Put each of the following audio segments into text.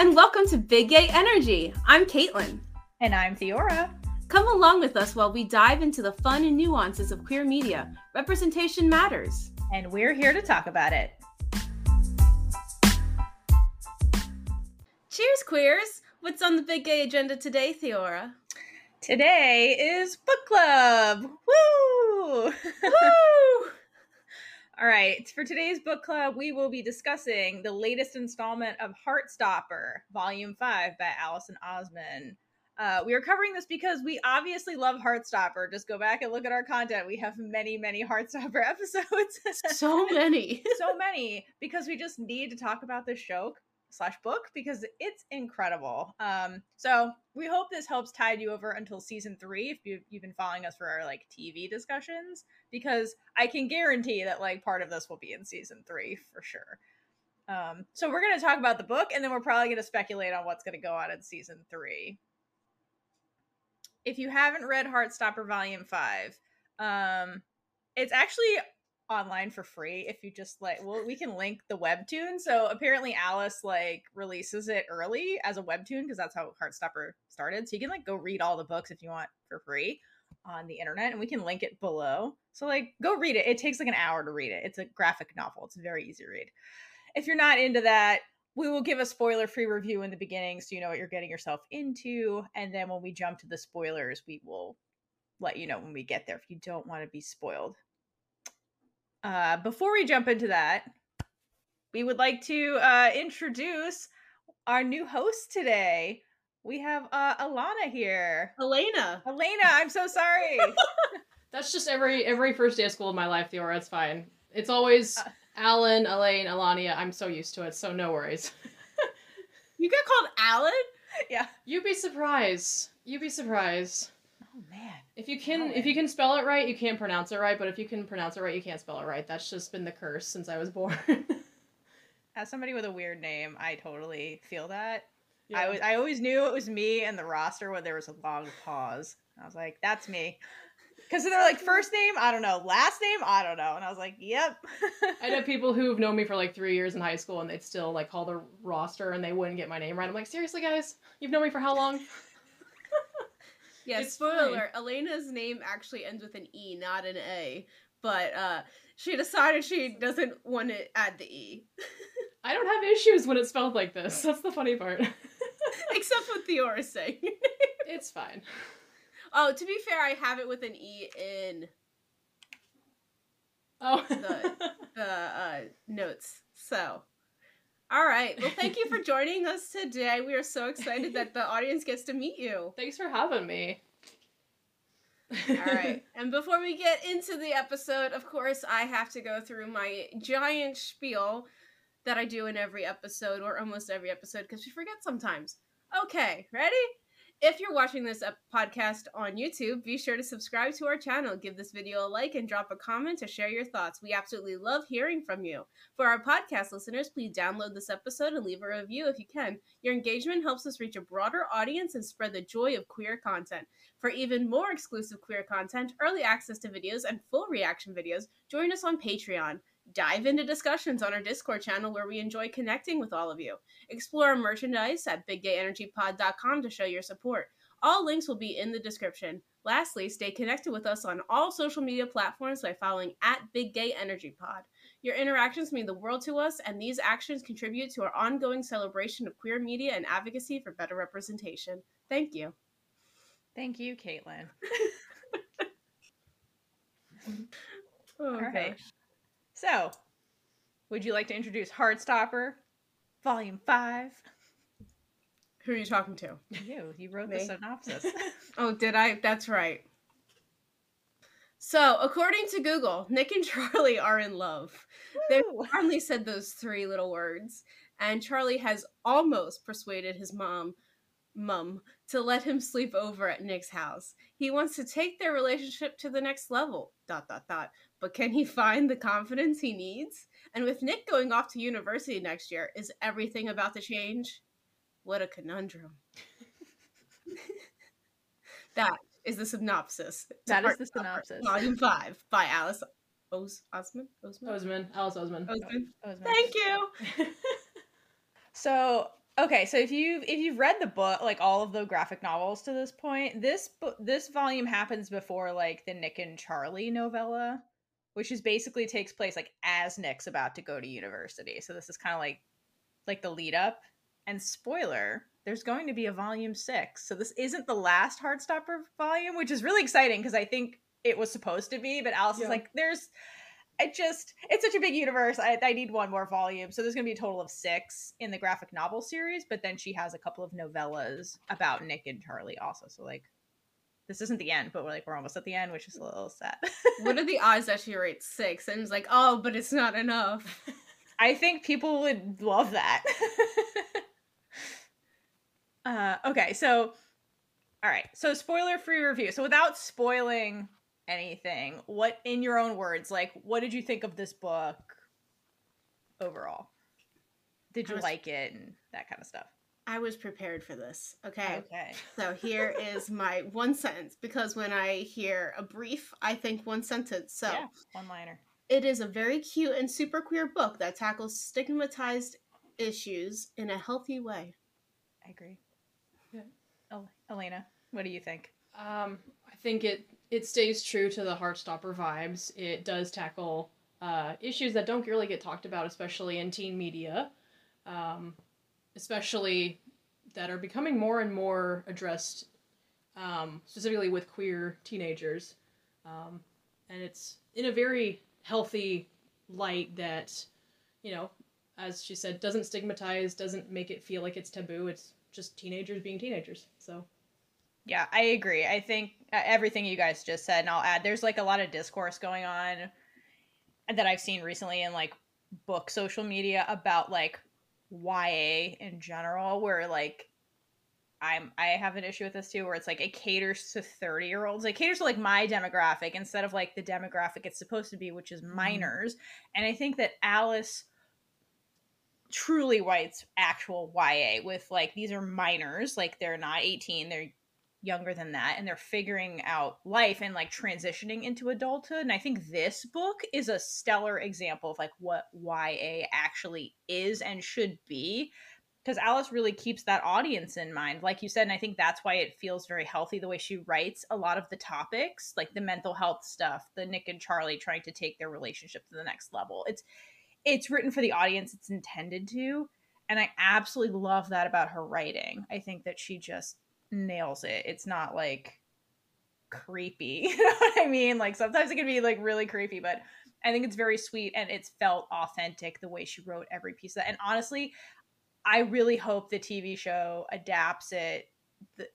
And welcome to Big Gay Energy. I'm Kaitlynn. And I'm Theora. Come along with us while we dive into the fun and nuances of queer media. Representation matters. And we're here to talk about it. Cheers, queers! What's on the Big Gay agenda today, Theora? Today is book club. Woo! Woo! All right, for today's book club, we will be discussing the latest installment of Heartstopper, Volume 5 by Alice Oseman. Uh, we are covering this because we obviously love Heartstopper. Just go back and look at our content. We have many, many Heartstopper episodes. So many. so many because we just need to talk about this show slash book because it's incredible. Um, so we hope this helps tide you over until season three if you've, you've been following us for our like TV discussions because I can guarantee that like part of this will be in season three for sure. Um, so we're gonna talk about the book and then we're probably gonna speculate on what's gonna go on in season three. If you haven't read Heartstopper Volume Five, um, it's actually online for free if you just like well we can link the webtoon so apparently alice like releases it early as a webtoon because that's how heartstopper started so you can like go read all the books if you want for free on the internet and we can link it below. So like go read it. It takes like an hour to read it. It's a graphic novel. It's a very easy read. If you're not into that we will give a spoiler free review in the beginning so you know what you're getting yourself into and then when we jump to the spoilers we will let you know when we get there if you don't want to be spoiled. Uh, before we jump into that, we would like to uh, introduce our new host today. We have uh, Alana here. Alayna. Alayna, I'm so sorry. That's just every every first day of school in my life, Theora. It's fine. It's always Uh. Alan, Elaine, Alania. I'm so used to it, so no worries. You get called Alan? yeah. You'd be surprised. You'd be surprised. Oh man. If you can Alan. if you can spell it right, you can't pronounce it right, but if you can pronounce it right, you can't spell it right. That's just been the curse since I was born. As somebody with a weird name, I totally feel that. Yeah. I was I always knew it was me and the roster when there was a long pause. I was like, that's me. Because they're like first name, I don't know. Last name, I don't know. And I was like, yep. I know people who've known me for like three years in high school and they'd still like call the roster and they wouldn't get my name right. I'm like, seriously guys? You've known me for how long? Yeah, It's spoiler. Alayna's name actually ends with an E, not an A. But uh she decided she doesn't want to add the E. I don't have issues when it's spelled like this. That's the funny part. Except what Theora's saying. it's fine. oh, to be fair, I have it with an E in Oh. The- the uh, notes. So, all right. Well, thank you for joining us today. We are so excited that the audience gets to meet you. Thanks for having me. All right. And before we get into the episode, of course, I have to go through my giant spiel that I do in every episode or almost every episode because we forget sometimes. Okay, ready? If you're watching this podcast on YouTube, be sure to subscribe to our channel, give this video a like, and drop a comment to share your thoughts. We absolutely love hearing from you. For our podcast listeners, please download this episode and leave a review if you can. Your engagement helps us reach a broader audience and spread the joy of queer content. For even more exclusive queer content, early access to videos, and full reaction videos, join us on Patreon. Dive into discussions on our Discord channel where we enjoy connecting with all of you. Explore our merchandise at biggayenergypod.com to show your support. All links will be in the description. Lastly, stay connected with us on all social media platforms by following at Big Gay Energy Pod. Your interactions mean the world to us, and these actions contribute to our ongoing celebration of queer media and advocacy for better representation. Thank you. Thank you, Kaitlynn. Oh, All right. So, would you like to introduce Heartstopper, Volume 5? Who are you talking to? You, you wrote Me. the synopsis. Oh, did I? That's right. So, according to Google, Nick and Charlie are in love. They only said those three little words, and Charlie has almost persuaded his mom, mum, to let him sleep over at Nick's house. He wants to take their relationship to the next level. Dot dot dot. But can he find the confidence he needs? And with Nick going off to university next year, is everything about to change? What a conundrum. that is the synopsis. That is the synopsis. Volume 5 by Alice Os- Osman? Osman? Osman, Alice Osman. Osman. Osman. Thank you. So okay, so if you've if you've read the book, like all of the graphic novels to this point, this book this volume happens before like the Nick and Charlie novella, which is basically takes place like as Nick's about to go to university. So this is kind of like like the lead up. And spoiler, there's going to be a volume six. So this isn't the last Heartstopper volume, which is really exciting because I think it was supposed to be, but Alice Yeah. is like, there's I just it's such a big universe. I, I need one more volume. So there's gonna be a total of six in the graphic novel series, but then she has a couple of novellas about Nick and Charlie also. So like this isn't the end, but we're like we're almost at the end, which is a little sad. What are the odds that she rates six and is like, oh, but it's not enough? I think people would love that. uh, okay, so all right, so spoiler free review. So without spoiling anything, what in your own words, like what did you think of this book overall? Did you was- like it and that kind of stuff? I was prepared for this. Okay. Okay. So here is my one sentence because when I hear a brief, I think one sentence. So yeah, one liner. it is a very cute and super queer book that tackles stigmatized issues in a healthy way. I agree. Yeah. El- Alayna, what do you think? Um, I think it it stays true to the Heartstopper vibes. It does tackle uh, issues that don't really get talked about, especially in teen media, um, especially that are becoming more and more addressed, um, specifically with queer teenagers, um, and it's in a very healthy light that, you know, as she said, doesn't stigmatize, doesn't make it feel like it's taboo. It's just teenagers being teenagers. So. Yeah, I agree. I think uh, everything you guys just said, and I'll add, there's like a lot of discourse going on that I've seen recently in like book social media about like YA in general, where like I'm I have an issue with this too, where it's like it caters to 30 year olds. It caters to like my demographic instead of like the demographic it's supposed to be, which is mm-hmm. minors. And I think that Alice truly writes actual YA with like these are minors, like they're not 18, they're younger than that and they're figuring out life and like transitioning into adulthood and i think this book is a stellar example of like what ya actually is and should be because alice really keeps that audience in mind like you said and i think that's why it feels very healthy the way she writes a lot of the topics like the mental health stuff the nick and charlie trying to take their relationship to the next level. It's it's written for the audience it's intended to and i absolutely love that about her writing. I think that she just nails it. It's not like creepy. You know what I mean? Like sometimes it can be like really creepy, but I think it's very sweet and it's felt authentic the way she wrote every piece of that. And honestly, I really hope the TV show adapts it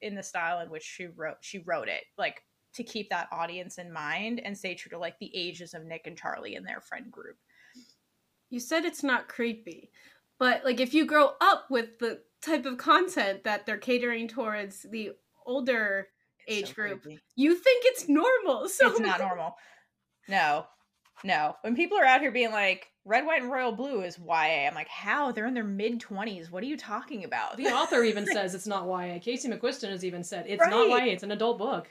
in the style in which she wrote she wrote it. Like to keep that audience in mind and stay true to like the ages of Nick and Charlie and their friend group. You said it's not creepy, but like if you grow up with the type of content that they're catering towards the older It's age so group, creepy. you think it's normal. So it's not normal. No, no. When people are out here being like, red, white, and royal blue is YA, I'm like, how? They're in their mid 20s. What are you talking about? The author even says it's not YA. Casey McQuiston has even said it's not YA. It's an adult book.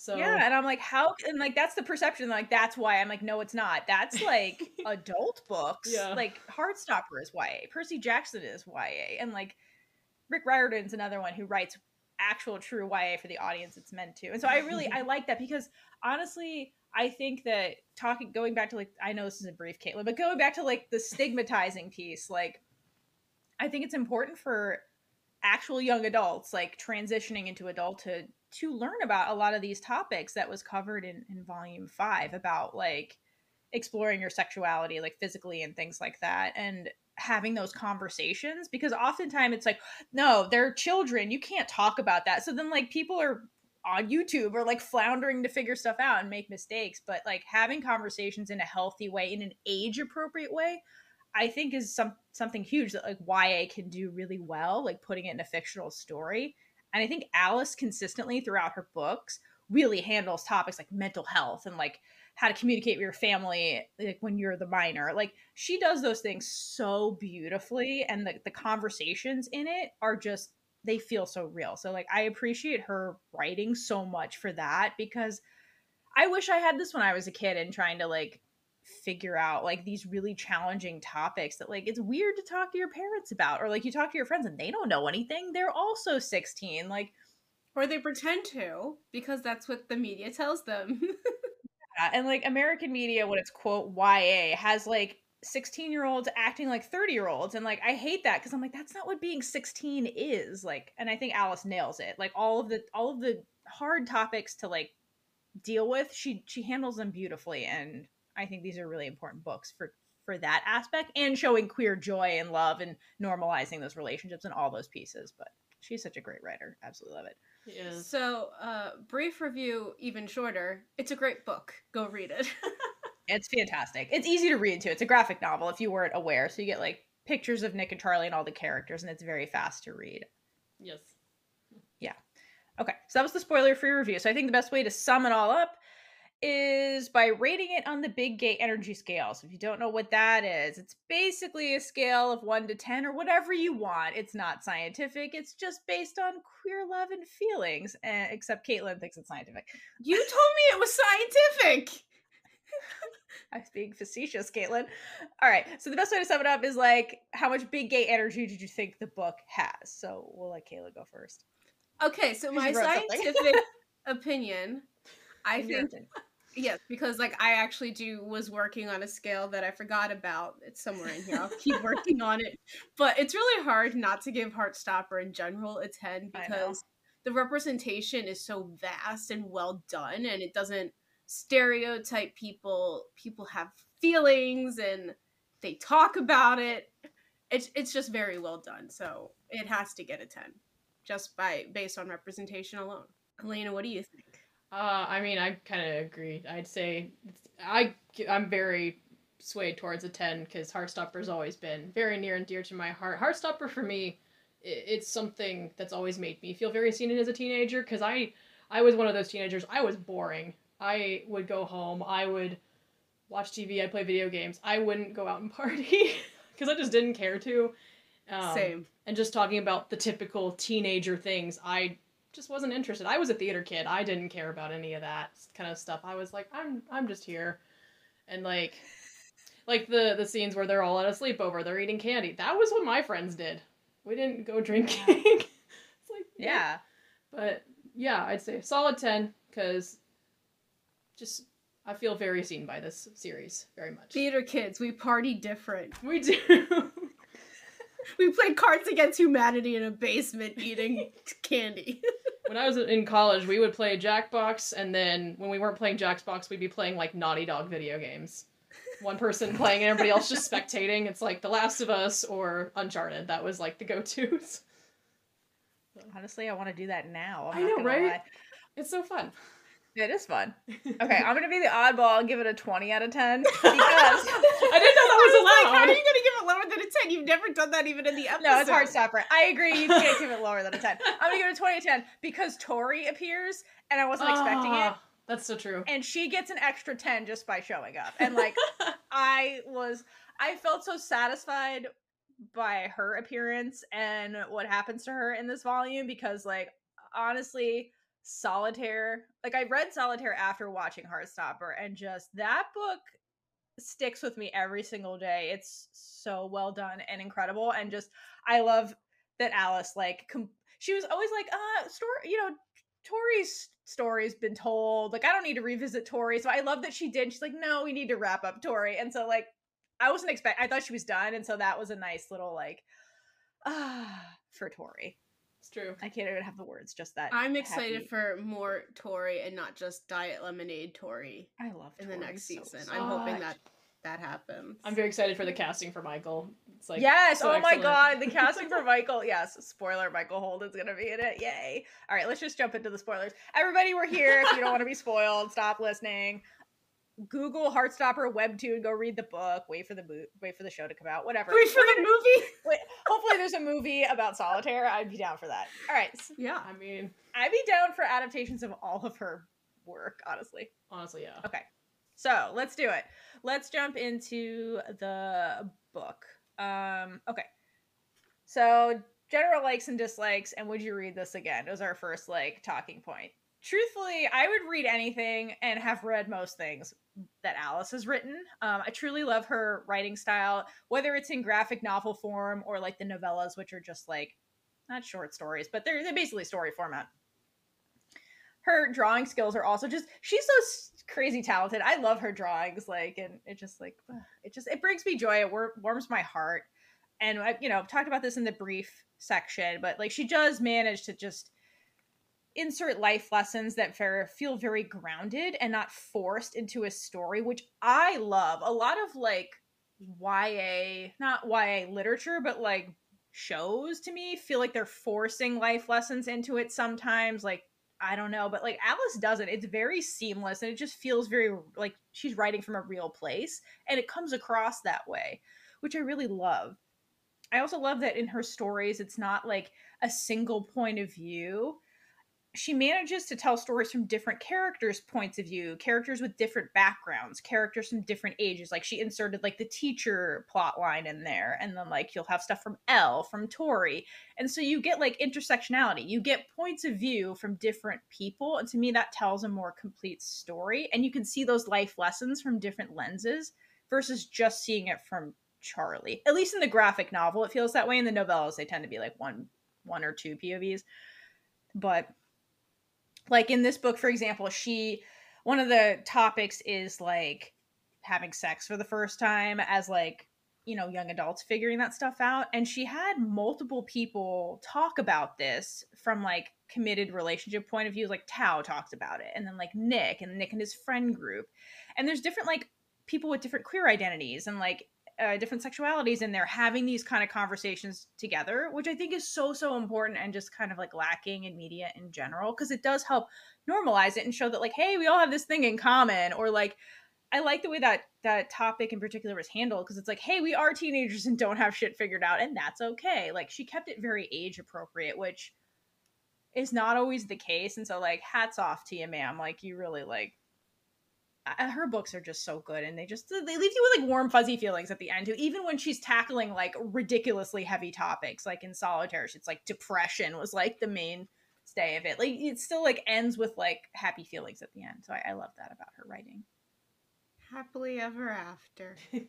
So Yeah, and I'm like, how? And like, that's the perception. Like, that's why I'm like, no, it's not. That's like adult books. Yeah. Like, Heartstopper is YA. Percy Jackson is YA. And like, Rick Riordan's another one who writes actual true YA for the audience it's meant to. And so I really, I like that because honestly, I think that talking, going back to like, I know this is a brief, Kaitlynn, but going back to like the stigmatizing piece, like, I think it's important for actual young adults like transitioning into adulthood to learn about a lot of these topics that was covered in, in volume five about like exploring your sexuality like physically and things like that and having those conversations because oftentimes it's like no they're children you can't talk about that so then like people are on YouTube or like floundering to figure stuff out and make mistakes, but like having conversations in a healthy way, in an age appropriate way, I think is some something huge that like YA can do really well, like putting it in a fictional story. And I think Alice consistently throughout her books really handles topics like mental health and like how to communicate with your family like when you're the minor. Like she does those things so beautifully and the, the conversations in it are just they feel so real. So like I appreciate her writing so much for that because I wish I had this when I was a kid and trying to like figure out like these really challenging topics that like it's weird to talk to your parents about or like you talk to your friends and they don't know anything they're also 16 like or they pretend to because that's what the media tells them. Yeah, and like american media when it's quote ya has like 16 year olds acting like 30 year olds and like i hate that because i'm like that's not what being 16 is like and i think alice nails it like all of the all of the hard topics to like deal with she she handles them beautifully and I think these are really important books for for that aspect and showing queer joy and love and normalizing those relationships and all those pieces. But she's such a great writer. Absolutely love it. Yeah. So, uh, brief review, even shorter. It's a great book. Go read it. it's fantastic. It's easy to read too. It's a graphic novel if you weren't aware. So you get like pictures of Nick and Charlie and all the characters, and it's very fast to read. Yes. Yeah. Okay. So that was the spoiler free review. So I think the best way to sum it all up is by rating it on the big gay energy scale. So if you don't know what that is, it's basically a scale of 1 to 10 or whatever you want. It's not scientific. It's just based on queer love and feelings. Uh, except Kaitlynn thinks it's scientific. You told me it was scientific. I was being facetious, Kaitlynn. All right. So the best way to sum it up is like, how much big gay energy did you think the book has? So we'll let Kayla go first. Okay. So my scientific opinion, I think Yes, because like I actually do was working on a scale that I forgot about. It's somewhere in here. I'll keep working on it. But it's really hard not to give Heartstopper in general a 10 because the representation is so vast and well done and it doesn't stereotype people. People have feelings and they talk about it. It's it's just very well done. So it has to get a 10 just by based on representation alone. Alayna, what do you think? Uh, I mean, I kind of agree. I'd say I I'm very swayed towards a ten because Heartstopper's always been very near and dear to my heart. Heartstopper for me, it's something that's always made me feel very seen as a teenager because I I was one of those teenagers. I was boring. I would go home. I would watch TV. I'd play video games. I wouldn't go out and party because I just didn't care to. Um, Same. And just talking about the typical teenager things, I just wasn't interested. I was a theater kid. I didn't care about any of that kind of stuff. I was like, I'm I'm just here. And like like the the scenes where they're all at a sleepover, they're eating candy. That was what my friends did. We didn't go drinking. it's like yeah. yeah. But yeah, I'd say solid 10 cuz just I feel very seen by this series very much. Theater kids, we party different. We do. we played Cards Against Humanity in a basement eating candy. when I was in college, we would play Jackbox, and then when we weren't playing Jackbox, we'd be playing like Naughty Dog video games. One person playing and everybody else just spectating. It's like The Last of Us or Uncharted. That was like the go tos. Honestly, I want to do that now. I'm i know, right? Lie. It's so fun. It is fun. Okay, I'm gonna be the oddball and give it a 20 out of 10 because I didn't know that was allowed. Like, how are you gonna give it lower than a 10? You've never done that even in the episode. No, it's Heartstopper. I agree. You can't give it lower than a 10. I'm gonna give it a 20 out of 10 because Tori appears and I wasn't expecting it. Ah, that's so true. And she gets an extra 10 just by showing up. And like, I was, I felt so satisfied by her appearance and what happens to her in this volume because like honestly Solitaire. Like I read Solitaire after watching Heartstopper, and just that book sticks with me every single day. It's so well done and incredible, and just I love that Alice like com- she was always like, uh, story, you know, Tori's story's been told. Like I don't need to revisit Tori, so I love that she did. She's like, no, we need to wrap up Tori, and so like I wasn't expect. I thought she was done, and so that was a nice little like ah for Tori. It's true. I can't even have the words. Just that. I'm excited happy. for more Tori and not just Diet Lemonade Tori. I love in the next season. So I'm hoping that that happens. I'm very excited for the casting for Michael. It's like yes. so oh my god, the casting for Michael. Yes. Spoiler: Michael Holden's gonna be in it. Yay! All right, let's just jump into the spoilers. Everybody, we're here. If you don't want to be spoiled, stop listening. Google Heartstopper webtoon. Go read the book. Wait for the mo- wait for the show to come out. Whatever. Wait for the movie. Wait, hopefully, there's a movie about solitaire. I'd be down for that. All right, Yeah. I mean, I'd be down for adaptations of all of her work. Honestly. honestly, yeah. Okay. So let's do it. Let's jump into the book. Um, okay. So general likes and dislikes, and would you read this again? It Was our first like talking point. Truthfully, I would read anything and have read most things that Alice has written. Um, I truly love her writing style, whether it's in graphic novel form or like the novellas, which are just like not short stories, but they're, they're basically story format. Her drawing skills are also just she's so crazy talented. I love her drawings like and it just like it just it brings me joy. It wor- warms my heart. And i you know I've talked about this in the brief section but like she does manage to just insert life lessons that feel very grounded and not forced into a story which i love a lot of like ya not ya literature but like shows to me feel like they're forcing life lessons into it sometimes like I don't know, but like Alice doesn't. It's very seamless and it just feels very like she's writing from a real place and it comes across that way, which I really love. I also love that in her stories, it's not like a single point of view. She manages to tell stories from different characters' points of view, characters with different backgrounds, characters from different ages. Like she inserted like the teacher plot line in there, and then like you'll have stuff from Elle, from Tori, and so you get like intersectionality. You get points of view from different people. And to me, that tells a more complete story. And you can see those life lessons from different lenses versus just seeing it from Charlie. At least in the graphic novel, it feels that way. In the novellas, they tend to be like one one or two POVs. But like in this book, for example, she one of the topics is like having sex for the first time as like you know young adults figuring that stuff out. And she had multiple people talk about this from like committed relationship point of view. Like tao talks about it and then like nick and nick and his friend group. And there's different like people with different queer identities. And like uh, different sexualities and they're having these kind of conversations together which i think is so so important and just kind of like lacking in media in general because it does help normalize it and show that like hey we all have this thing in common or like I like the way that that topic in particular was handled because it's like, hey, we are teenagers and don't have shit figured out, and that's okay. Like she kept it very age appropriate, which is not always the case. And so, like, hats off to you, ma'am. Like, you really like her books are just so good, and they just they leave you with like warm, fuzzy feelings at the end too. Even when she's tackling like ridiculously heavy topics, like in Solitaire, it's like depression was like the main stay of it. Like it still like ends with like happy feelings at the end. So I, I love that about her writing. Happily ever after.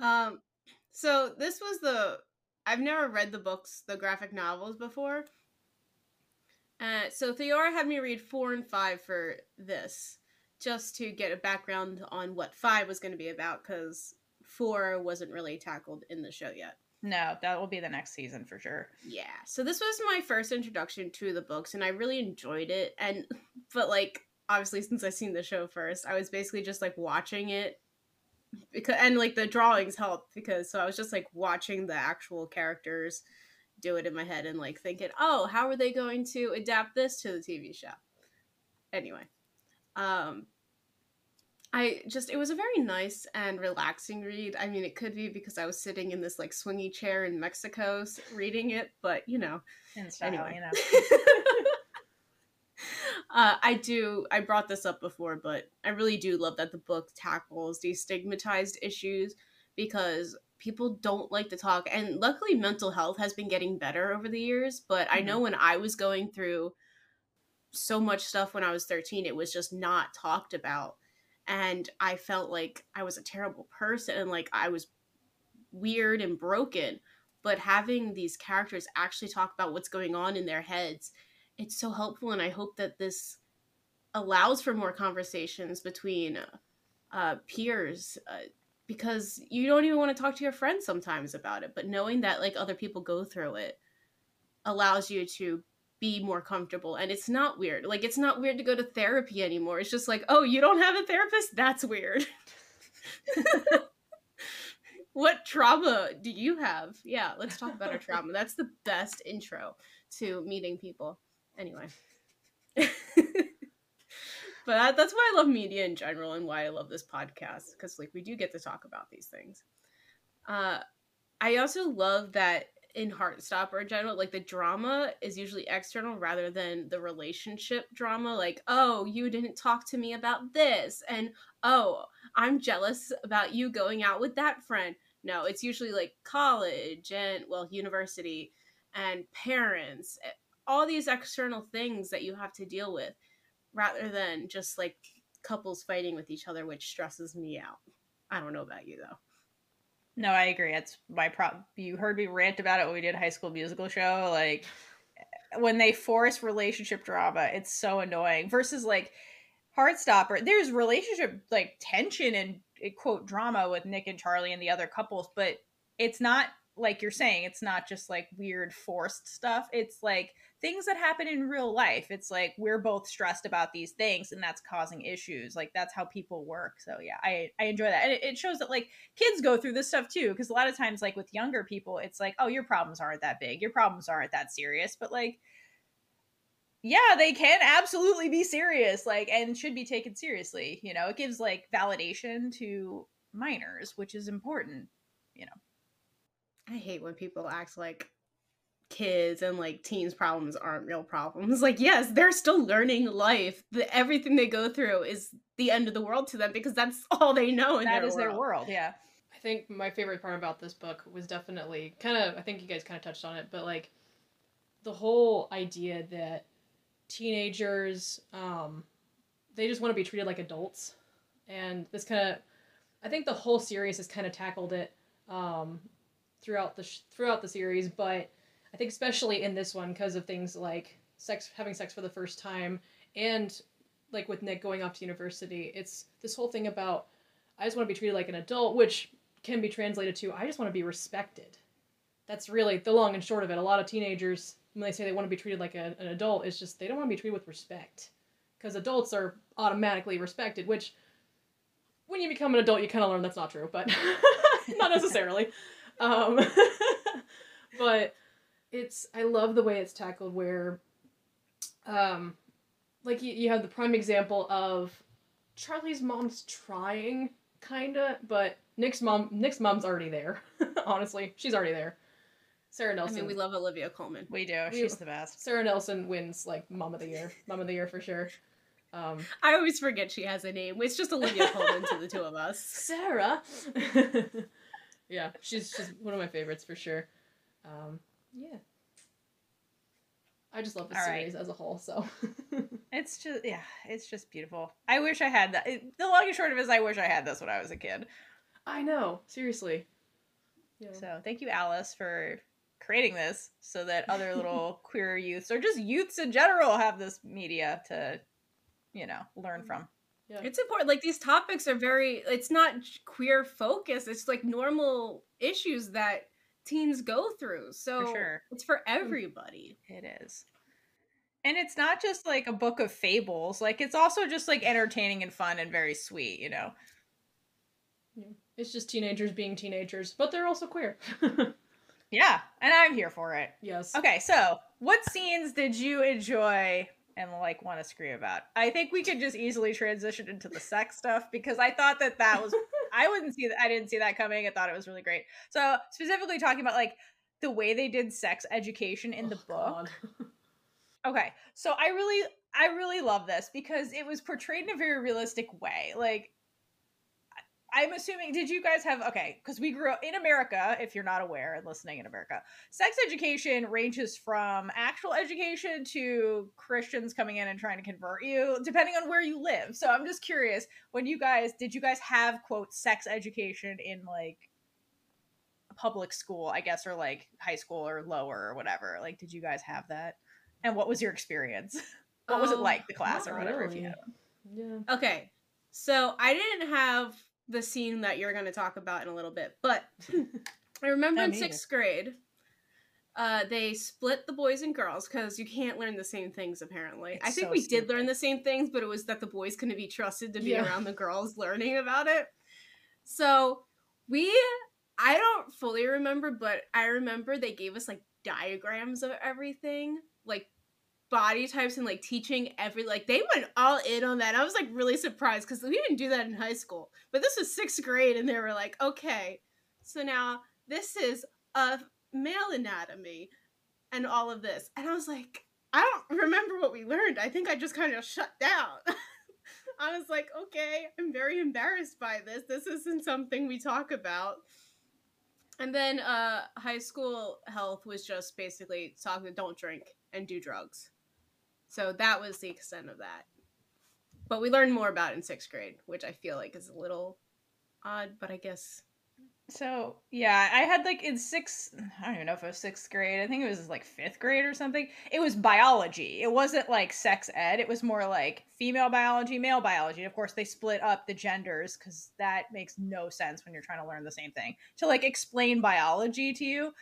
Um, so this was the I've never read the books, the graphic novels before. Uh, so Theora had me read four and five for this, just to get a background on what five was going to be about, because four wasn't really tackled in the show yet. No, that will be the next season for sure. Yeah. So this was my first introduction to the books, and I really enjoyed it. And but like obviously since I seen the show first, I was basically just like watching it because and like the drawings helped because so I was just like watching the actual characters do it in my head and like thinking, oh, how are they going to adapt this to the TV show? Anyway, um, I just it was a very nice and relaxing read. I mean, it could be because I was sitting in this like swingy chair in Mexico reading it, but you know, In style, anyway. you know. uh, I do. I brought this up before, but I really do love that the book tackles these stigmatized issues because people don't like to talk. And luckily, mental health has been getting better over the years. But I know when I was going through so much stuff when I was 13, it was just not talked about. And I felt like I was a terrible person and like I was weird and broken. But having these characters actually talk about what's going on in their heads it's so helpful and i hope that this allows for more conversations between uh, peers uh, because you don't even want to talk to your friends sometimes about it but knowing that like other people go through it allows you to be more comfortable and it's not weird like it's not weird to go to therapy anymore it's just like oh you don't have a therapist that's weird what trauma do you have? Yeah, let's talk about our trauma. That's the best intro to meeting people. Anyway. but that, that's why I love media in general and why I love this podcast because like we do get to talk about these things. Uh I also love that in Heartstopper in general, like the drama is usually external rather than the relationship drama. Like, oh, you didn't talk to me about this, and oh, I'm jealous about you going out with that friend. No, it's usually like college and well, university and parents, eh, all these external things that you have to deal with rather than just like couples fighting with each other, which stresses me out. I don't know about you though. No, I agree. It's my problem. You heard me rant about it when we did High School Musical show. Like when they force relationship drama, it's so annoying. Versus like Heartstopper, there's relationship like tension and eh, quote drama with Nick and Charlie and the other couples, but it's not like you're saying. It's not just like weird forced stuff. It's like things that happen in real life. It's like we're both stressed about these things and that's causing issues. Like that's how people work. So yeah, I, I enjoy that. And it, it shows that like kids go through this stuff too. Cause a lot of times like with younger people, it's like, oh, your problems aren't that big. Your problems aren't that serious. But like, yeah, they can absolutely be serious, like, and should be taken seriously. You know, it gives like validation to minors, which is important, you know. I hate when people act like kids and like teens problems aren't real problems. Like yes they're still learning life. The, everything they go through is the end of the world to them because that's all they know and that their is world. their world. yeah. I think my favorite part about this book was definitely kind of i think you guys kind of touched on it but like the whole idea that teenagers um they just want to be treated like adults. And this kind of i think the whole series has kind of tackled it um throughout the sh- throughout the series but I think especially in this one because of things like sex, having sex for the first time, and like with Nick going off to university, it's this whole thing about I just want to be treated like an adult, which can be translated to I just want to be respected. That's really the long and short of it. A lot of teenagers, when they say they want to be treated like a, an adult, it's just they don't want to be treated with respect. Because adults are automatically respected, which when you become an adult, you kind of learn that's not true, but not necessarily. Um, but it's I love the way it's tackled where um like you, you have the prime example of Charlie's mom's trying kinda, but Nick's mom Nick's mom's already there. Honestly, she's already there. Sarah Nelson. I mean, we love Olivia Colman. We do. We, She's the best. Sarah Nelson wins like mom of the year. Mom of the year for sure. Um, I always forget she has a name. It's just Olivia Colman to the two of us. Sarah. Yeah, she's she's one of my favorites for sure. Um, yeah. I just love the All series right. as a whole. So it's just yeah, it's just beautiful. I wish I had that. The long and short of it is, I wish I had this when I was a kid. I know, seriously. Yeah. So thank you, Alice, for creating this so that other little queer youths or just youths in general have this media to, you know, learn mm-hmm. from. Yeah. It's important. Like these topics are very. It's not queer focus. It's like normal issues that teens go through. So for sure. it's for mm. everybody. It is. And it's not just like a book of fables. Like it's also just like entertaining and fun and very sweet, you know. Yeah. It's just teenagers being teenagers, but they're also queer. yeah, and I'm here for it. Yes. Okay, so what scenes did you enjoy and like want to scream about? I think we could just easily transition into the sex stuff because I thought that that was I wouldn't see that. I didn't see that coming. I thought it was really great. So specifically talking about like the way they did sex education in the oh, book. okay, so I really, I really love this because it was portrayed in a very realistic way. Like I'm assuming, did you guys have, okay, because we grew up in America, if you're not aware and listening in America, sex education ranges from actual education to Christians coming in and trying to convert you, depending on where you live. So I'm just curious, when you guys, did you guys have, quote, sex education in like public school, I guess, or like high school or lower or whatever? Like, did you guys have that? And what was your experience? what was it um, like, the class or whatever, really. if you had one? Yeah. Okay. So I didn't have the scene that you're going to talk about in a little bit. But I remember in sixth grade, uh, they split the boys and girls because you can't learn the same things apparently. It's I think so we stupid. did learn the same things, but it was that the boys couldn't be trusted to be yeah. around the girls learning about it. So we, I don't fully remember, but I remember they gave us like diagrams of everything, like body types and like teaching every like they went all in on that. I was like really surprised because we didn't do that in high school. But this was sixth grade, and they were like, okay, so now this is a male anatomy and all of this, and I was like, I don't remember what we learned. I think I just kind of shut down. I was like, okay, I'm very embarrassed by this. This isn't something we talk about. And then uh, high school health was just basically talking don't drink and do drugs. So that was the extent of that. But we learned more about in sixth grade, which I feel like is a little odd, but I guess So yeah, I had like in sixth. I don't even know if it was sixth grade. I think it was like fifth grade or something. It was biology. It wasn't like sex ed. It was more like female biology, male biology. Of course, they split up the genders because that makes no sense when you're trying to learn the same thing to like explain biology to you.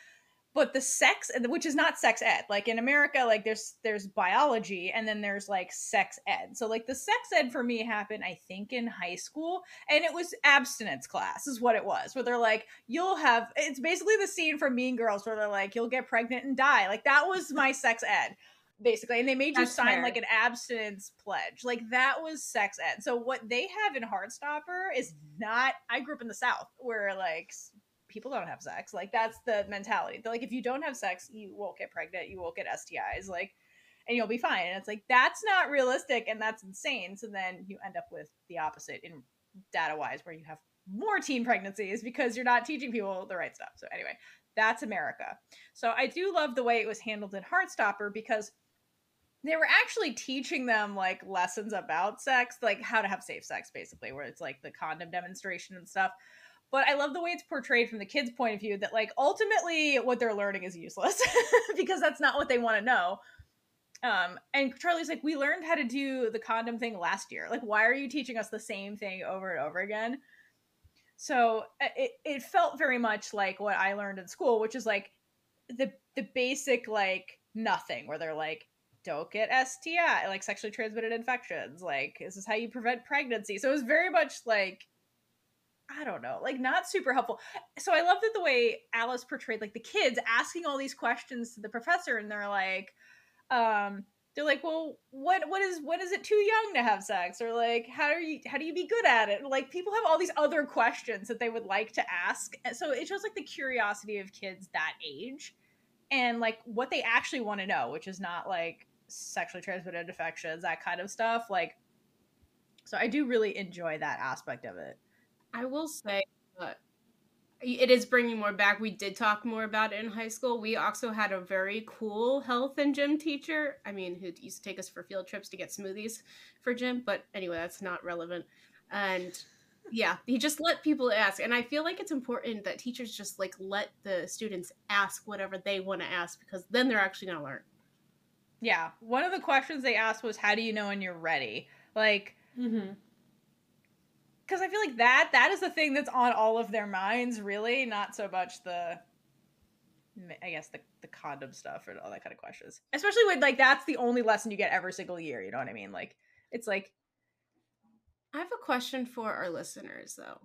But the sex, which is not sex ed, like in America, like there's there's biology and then there's like sex ed. So like the sex ed for me happened, I think, in high school, and it was abstinence class, is what it was. Where they're like, you'll have. It's basically the scene from Mean Girls where they're like, you'll get pregnant and die. Like that was my sex ed, basically, and they made you That's sign fair. like an abstinence pledge. Like that was sex ed. So what they have in Heartstopper is not. I grew up in the South where like people don't have sex. Like that's the mentality. They're like, if you don't have sex, you won't get pregnant. You won't get STIs. Like and you'll be fine. And it's like that's not realistic and that's insane. So then you end up with the opposite in data wise, where you have more teen pregnancies because you're not teaching people the right stuff. So anyway, that's America. So I do love the way it was handled in Heartstopper because they were actually teaching them like lessons about sex, like how to have safe sex, basically, where it's like the condom demonstration and stuff. But I love the way it's portrayed from the kids' point of view that like ultimately what they're learning is useless because that's not what they want to know. Um, and Charlie's like, we learned how to do the condom thing last year. Like, why are you teaching us the same thing over and over again? So uh, it, it felt very much like what I learned in school, which is like the the basic like nothing, where they're like, don't get STI, like sexually transmitted infections. Like, this is how you prevent pregnancy. So it was very much like I don't know, like not super helpful. So I love that the way Alice portrayed like the kids asking all these questions to the professor, and they're like, um, they're like, well, what what is what is it too young to have sex, or like how do you how do you be good at it? Like people have all these other questions that they would like to ask, so it shows like the curiosity of kids that age, and like what they actually want to know, which is not like sexually transmitted infections, that kind of stuff. Like, so I do really enjoy that aspect of it. I will say uh, it is bringing more back. We did talk more about it in high school. We also had a very cool health and gym teacher. I mean, who used to take us for field trips to get smoothies for gym. But anyway, that's not relevant. And yeah, he just let people ask. And I feel like it's important that teachers just like let the students ask whatever they want to ask because then they're actually going to learn. Yeah, one of the questions they asked was, "How do you know when you're ready?" Like, Mm-hmm. Because I feel like that that is the thing that's on all of their minds, really, not so much the, I guess the the condom stuff and all that kind of questions. Especially when like that's the only lesson you get every single year. You know what I mean? Like, it's like, I have a question for our listeners though.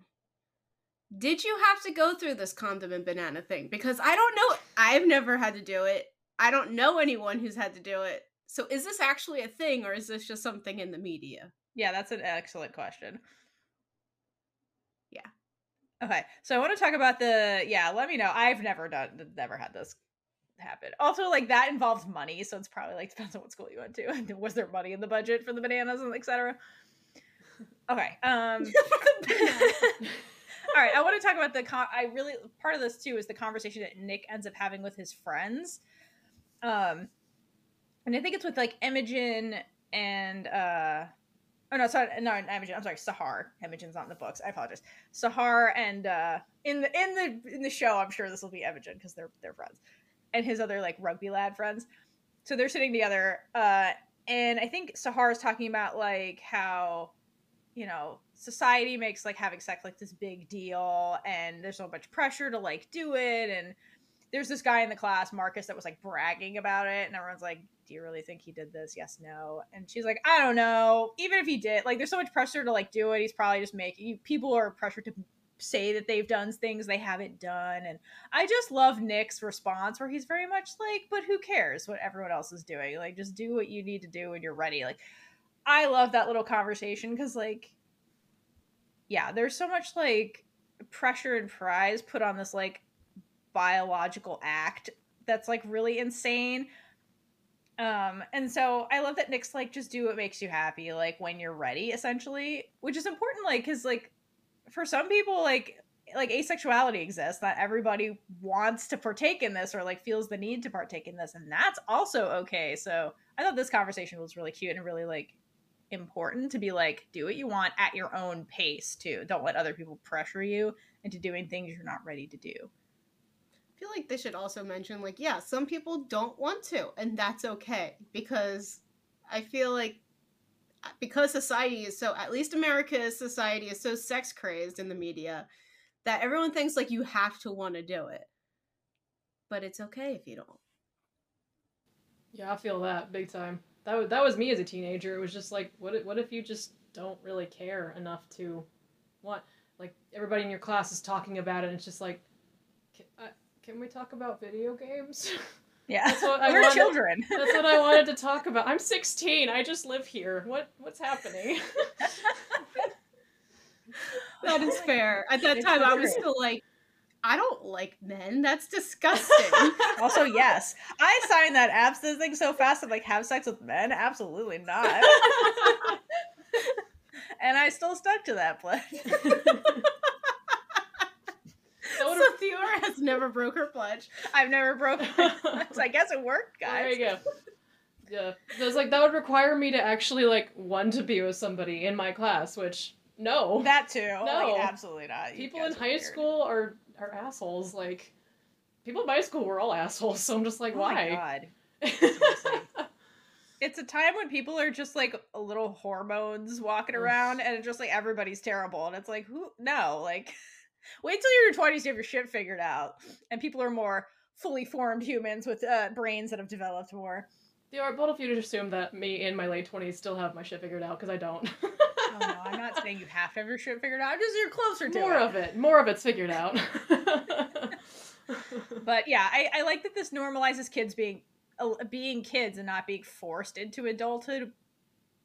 Did you have to go through this condom and banana thing? Because I don't know. I've never had to do it. I don't know anyone who's had to do it. So is this actually a thing or is this just something in the media? yeah, that's an excellent question. Okay, so I want to talk about the yeah. Let me know. I've never done, never had this happen. Also, like that involves money, so it's probably like depends on what school you went to. Was there money in the budget for the bananas and etc. Okay. Um. All right, I want to talk about the. Con- I really part of this too is the conversation that Nick ends up having with his friends, um, and I think it's with like Imogen and uh, oh no, sorry, no, Imogen. I'm sorry, Sahar. Imogen's not in the books. I apologize. Sahar and uh, in the in the in the show, I'm sure this will be Imogen because they're they're friends, and his other like rugby lad friends. So they're sitting together, uh, and I think Sahar is talking about like how you know society makes like having sex like this big deal and there's so much pressure to like do it and there's this guy in the class marcus that was like bragging about it and everyone's like do you really think he did this? Yes no. And she's like i don't know. Even if he did like there's so much pressure to like do it. He's probably just making people are pressured to say that they've done things they haven't done. And i just love nick's response where he's very much like but who cares what everyone else is doing? Like just do what you need to do when you're ready. Like i love that little conversation because like yeah there's so much like pressure and prize put on this like biological act that's like really insane. Um and so i love that nick's like just do what makes you happy like when you're ready essentially which is important like because like for some people like like asexuality exists not everybody wants to partake in this or like feels the need to partake in this and that's also okay. So i thought this conversation was really cute and really like important to be like do what you want at your own pace too. Don't let other people pressure you into doing things you're not ready to do feel like they should also mention, like, yeah, some people don't want to, and that's okay because I feel like uh, because society is so, at least America's society is so sex crazed in the media that everyone thinks like you have to want to do it, but it's okay if you don't. Yeah, I feel that big time. That was, that was me as a teenager. It was just like, what if, what if you just don't really care enough to want, like, everybody in your class is talking about it, and it's just like, can we talk about video games? yeah That's what I we're wanted- children That's what I wanted to talk about. I'm 16. I just live here. What what's happening? That is oh fair. At that It's time, I was still like, I don't like men. That's disgusting. also yes i signed that abstinence thing so fast i'm like have sex with men absolutely not and i still stuck to that pledge That would've- so Theora has never broke her pledge. i've never broken my pledge. i guess it worked guys. there you go. Yeah, was like that would require me to actually like want to be with somebody in my class, which no, that too No. like, absolutely not You people in high weird. school are are assholes. Like people in my school were all assholes, so I'm just like, oh my why? god it's a time when people are just like a little hormones walking around and just like everybody's terrible and it's like who no like wait till you're in your 20s to have your shit figured out and people are more fully formed humans with uh, brains that have developed more They are both of you to assume that me in my late twenties still have my shit figured out because I don't. oh no i'm not saying you have to have your shit figured out just you're closer to more it of it. More of it's figured out. but yeah I, I like that this normalizes kids being uh, being kids and not being forced into adulthood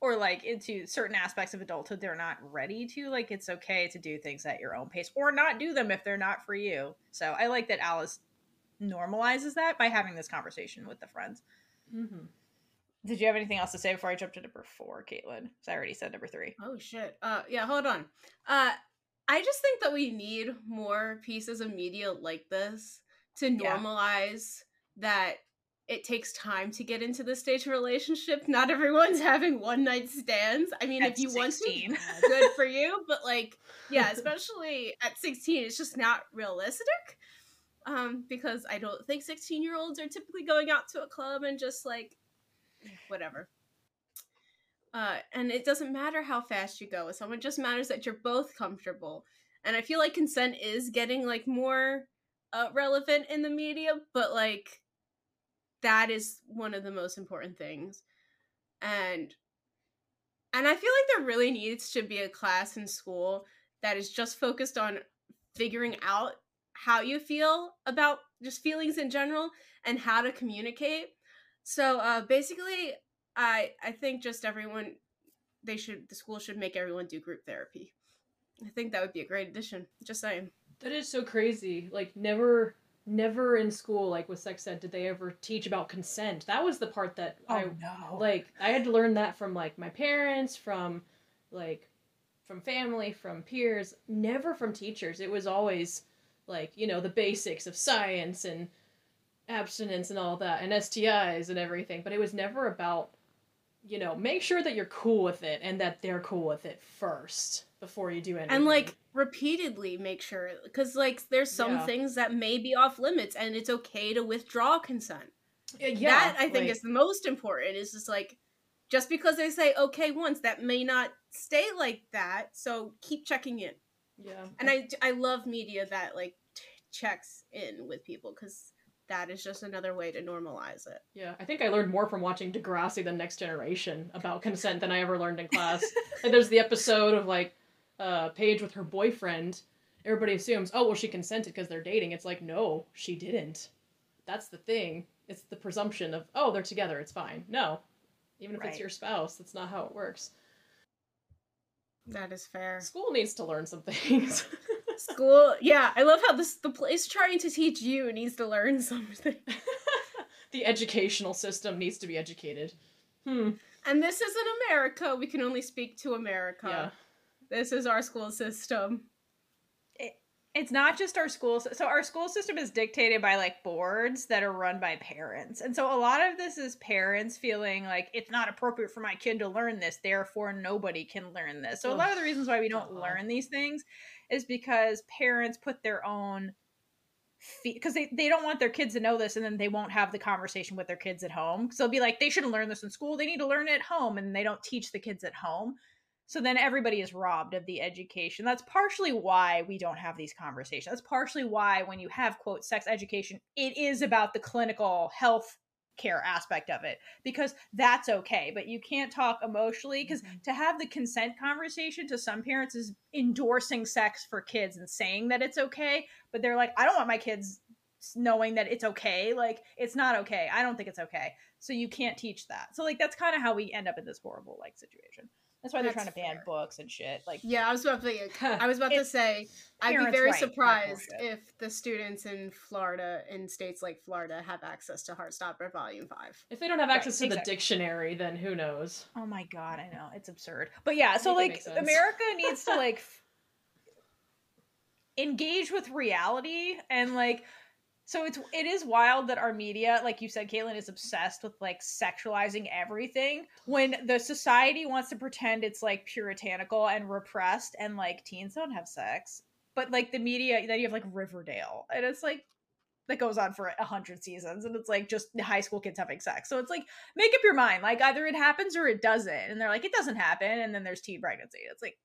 or like into certain aspects of adulthood they're not ready to like it's okay to do things at your own pace or not do them if they're not for you so i like that alice normalizes that by having this conversation with the friends Mhm. did you have anything else to say before i jump to number four Kaitlynn because i already said number three Oh shit. Uh yeah, hold on. Uh I just think that we need more pieces of media like this to Yeah. normalize that it takes time to get into this stage of relationship. Not everyone's having one night stands. I mean, At if you want to, good for you. But like, yeah, especially at 16, it's just not realistic. Um, because I don't think 16 year olds are typically going out to a club and just like whatever. Uh, and it doesn't matter how fast you go with someone; it just matters that you're both comfortable. And I feel like consent is getting like more uh, relevant in the media, but like that is one of the most important things. And and I feel like there really needs to be a class in school that is just focused on figuring out how you feel about just feelings in general and how to communicate. So uh, basically, I I think just everyone they should the school should make everyone do group therapy. I think that would be a great addition. Just saying. That is so crazy. Like never never in school, like with sex ed, did they ever teach about consent. That was the part that oh, I no like I had to learn that from like my parents, from like from family, from peers, never from teachers. It was always like, you know, the basics of science and abstinence and all that and STIs and everything, but it was never about you know, make sure that you're cool with it and that they're cool with it first before you do anything. and like repeatedly make sure because like there's some Yeah. things that may be off limits and it's okay to withdraw consent yeah, that i think like- is the most important is just like just because they say okay once that may not stay like that so keep checking in yeah. and i i love media that like t- checks in with people because that is just another way to normalize it Yeah, I think I learned more from watching Degrassi: The Next Generation about consent than I ever learned in class. like, there's the episode of like uh, Paige with her boyfriend, everybody assumes, oh, well, she consented because they're dating. It's like, no, she didn't. That's the thing. It's the presumption of, oh, they're together, it's fine. No. Even if Right. it's your spouse, that's not how it works. That is fair. School needs to learn some things. School, yeah, I love how this the place trying to teach you needs to learn something. the educational system needs to be educated. Hmm. And this is in America. We can only speak to America. Yeah. This is our school system. it's not just our school. so our school system is dictated by like boards that are run by parents and so a lot of this is parents feeling like it's not appropriate for my kid to learn this therefore nobody can learn this so a lot of the reasons why we don't Uh-uh. learn these things is because parents put their own feet because they, they don't want their kids to know this and then they won't have the conversation with their kids at home so they'll be like they shouldn't learn this in school they need to learn it at home and they don't teach the kids at home so then everybody is robbed of the education. That's partially why we don't have these conversations. That's partially why when you have quote sex education, it is about the clinical health care aspect of it because that's okay. But you can't talk emotionally because mm-hmm. to have the consent conversation to some parents is endorsing sex for kids and saying that it's okay but they're like i don't want my kids knowing that it's okay. Like it's not okay. I don't think it's okay. So you can't teach that. So like that's kind of how we end up in this horrible like situation that's why they're That's trying to ban fair. books and shit like Yeah, I was about to. I was about to say. I'd be very right, surprised if the students in Florida, in states like Florida, have access to Heartstopper Volume Five. If they don't have Right, access to exactly. the dictionary, then who knows? Oh my god, I know it's absurd. But yeah, so like. America needs to like engage with reality and like so it's it is wild that our media, like you said, Kaitlynn, is obsessed with like sexualizing everything when the society wants to pretend it's like puritanical and repressed and like teens don't have sex. But like the media, then you have like Riverdale, and it's like that goes on for a hundred seasons, and it's like just high school kids having sex. So it's like make up your mind. Like either it happens or it doesn't. And they're like, it doesn't happen. And then there's teen pregnancy. It's like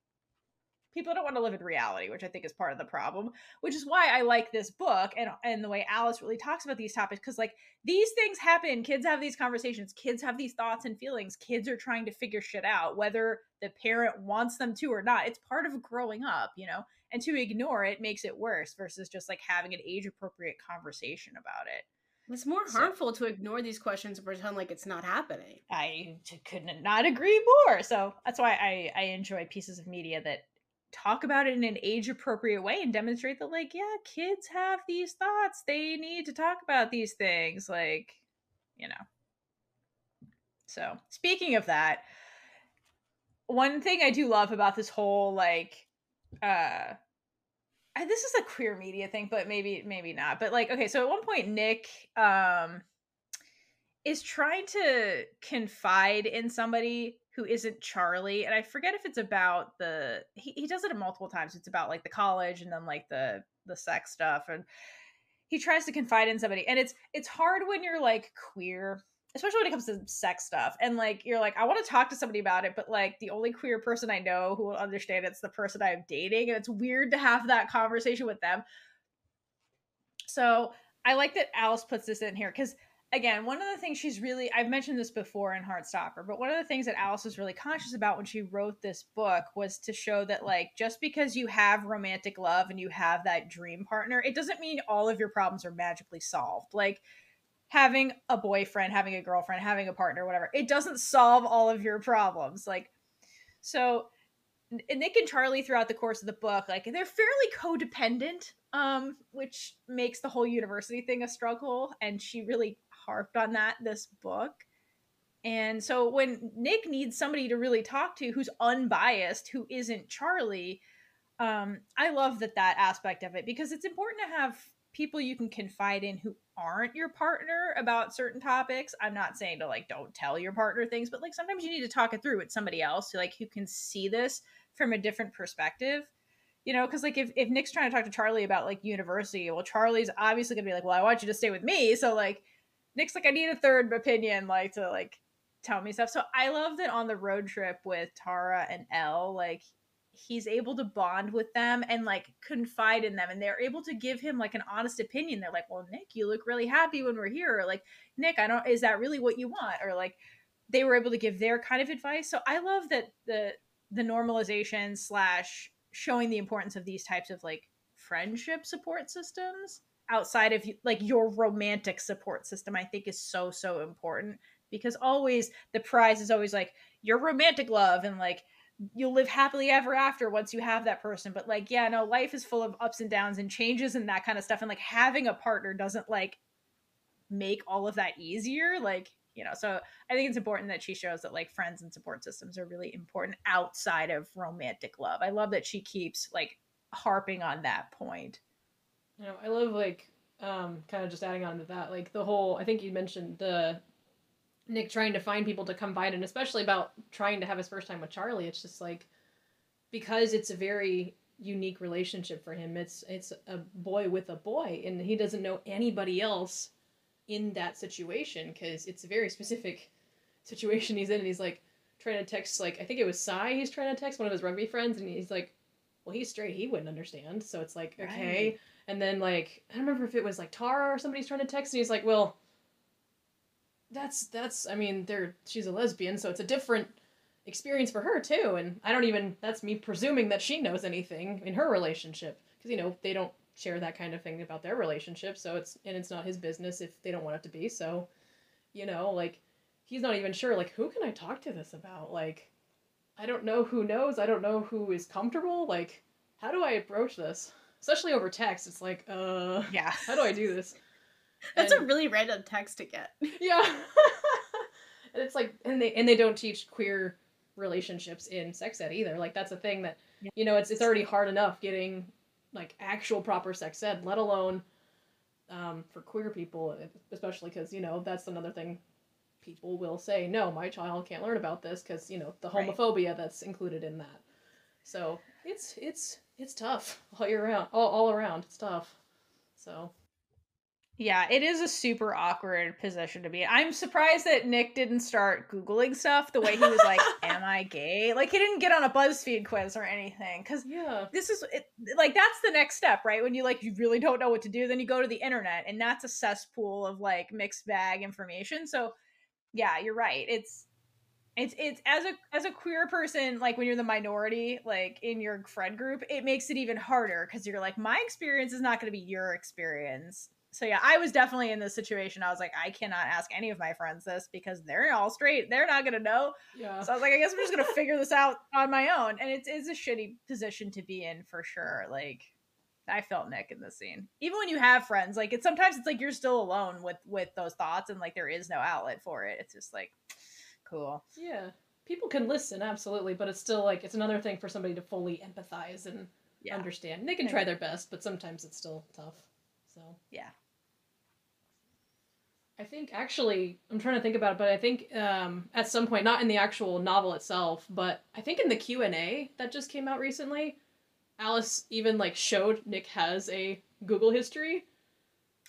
people don't want to live in reality, which I think is part of the problem. Which is why I like this book and and the way Alice really talks about these topics because like these things happen. Kids have these conversations. Kids have these thoughts and feelings. Kids are trying to figure shit out, whether the parent wants them to or not. It's part of growing up, you know. And to ignore it makes it worse versus just like having an age appropriate conversation about it. It's more So- harmful to ignore these questions and pretend like it's not happening. I couldn't not agree more. So that's why I I enjoy pieces of media that talk about it in an age appropriate way and demonstrate that like yeah, kids have these thoughts. They need to talk about these things like, you know. So, speaking of that, one thing I do love about this whole like uh this is a queer media thing, but maybe maybe not. But like, okay, so at one point Nick um is trying to confide in somebody who isn't Charlie, and I forget if it's about the he, he does it multiple times. It's about like the college and then like the the sex stuff, and he tries to confide in somebody, and it's it's hard when you're like queer, especially when it comes to sex stuff, and like you're like I want to talk to somebody about it, but like the only queer person I know who will understand it's the person I'm dating, and it's weird to have that conversation with them. So I like that Alice puts this in here because again, one of the things she's really I've mentioned this before in Heartstopper, but one of the things that Alice was really conscious about when she wrote this book was to show that like just because you have romantic love and you have that dream partner, it doesn't mean all of your problems are magically solved. Like having a boyfriend, having a girlfriend, having a partner, whatever, it doesn't solve all of your problems. Like so Nick and Charlie throughout the course of the book, like they're fairly codependent, um, which makes the whole university thing a struggle. And she really harped on that this book. And so when Nick needs somebody to really talk to who's unbiased, who isn't Charlie, um, I love that that aspect of it because it's important to have people you can confide in who aren't your partner about certain topics. I'm not saying to like don't tell your partner things, but like sometimes you need to talk it through with somebody else who like who can see this from a different perspective. You know, because like if, if Nick's trying to talk to Charlie about like university, well, Charlie's obviously gonna be like, Well, I want you to stay with me. So like Nick's like, I need a third opinion, like to like tell me stuff. So I love that on the road trip with Tara and Elle, like he's able to bond with them and like confide in them and they're able to give him like an honest opinion. They're like, Well, Nick, you look really happy when we're here. Or like, Nick, I don't is that really what you want? Or like they were able to give their kind of advice. So I love that the the normalization slash showing the importance of these types of like friendship support systems outside of like your romantic support system i think is so so important because always the prize is always like your romantic love and like you'll live happily ever after once you have that person. But like yeah no life is full of ups and downs and changes and that kind of stuff and like having a partner doesn't like make all of that easier like you know so i think it's important that she shows that like friends and support systems are really important outside of romantic love. I love that she keeps like harping on that point you know i love like um kind of just adding on to that like the whole i think you mentioned the nick trying to find people to confide and especially about trying to have his first time with charlie it's just like because it's a very unique relationship for him it's it's a boy with a boy and he doesn't know anybody else in that situation because it's a very specific situation he's in and he's like trying to text like i think it was Sai he's trying to text one of his rugby friends and he's like well he's straight he wouldn't understand. So it's like okay. Right. and then like i don't remember if it was like tara or somebody's trying to text and he's like well that's that's i mean they're she's a lesbian so it's a different experience for her too. And i don't even that's me presuming that she knows anything in her relationship. Because you know they don't share that kind of thing about their relationship. So it's and it's not his business if they don't want it to be. So you know like he's not even sure like who can i talk to this about? Like i don't know who knows. I don't know who is comfortable. Like how do i approach this? Especially over text it's like uh yeah. how do i do this? That's And- a really random text to get. yeah. And it's like and they and they don't teach queer relationships in sex ed either. Like that's a thing that Yeah. you know it's it's already hard enough getting like actual proper sex ed let alone um, for queer people especially because you know that's another thing people will say no my child can't learn about this because you know the Right. homophobia that's included in that so it's it's it's tough all year round all, all around it's tough so Yeah, it is a super awkward position to be in. I'm surprised that Nick didn't start Googling stuff the way he was like, Am I gay? Like, he didn't get on a BuzzFeed quiz or anything. Because yeah this is it, like, that's the next step, right? When you like, you really don't know what to do, then you go to the internet, and that's a cesspool of like mixed bag information. So, yeah, you're right. It's, it's it's as a as a queer person like when you're the minority like in your friend group it makes it even harder because you're like my experience is not going to be your experience. So yeah i was definitely in this situation. I was like i cannot ask any of my friends this because they're all straight. They're not going to know. Yeah. So i was like i guess i'm just going to figure this out on my own. And it's, it's a shitty position to be in for sure like i felt nick in this scene even when you have friends like it's sometimes it's like you're still alone with with those thoughts and like there is no outlet for it it's just like cool Yeah. People can listen, absolutely, but it's still like it's another thing for somebody to fully empathize and yeah understand. And they can try their best, but sometimes it's still tough. So yeah I think actually I'm trying to think about it, but I think um, at some point, not in the actual novel itself, but I think in the Q and A that just came out recently, Alice even like showed Nick has a Google history.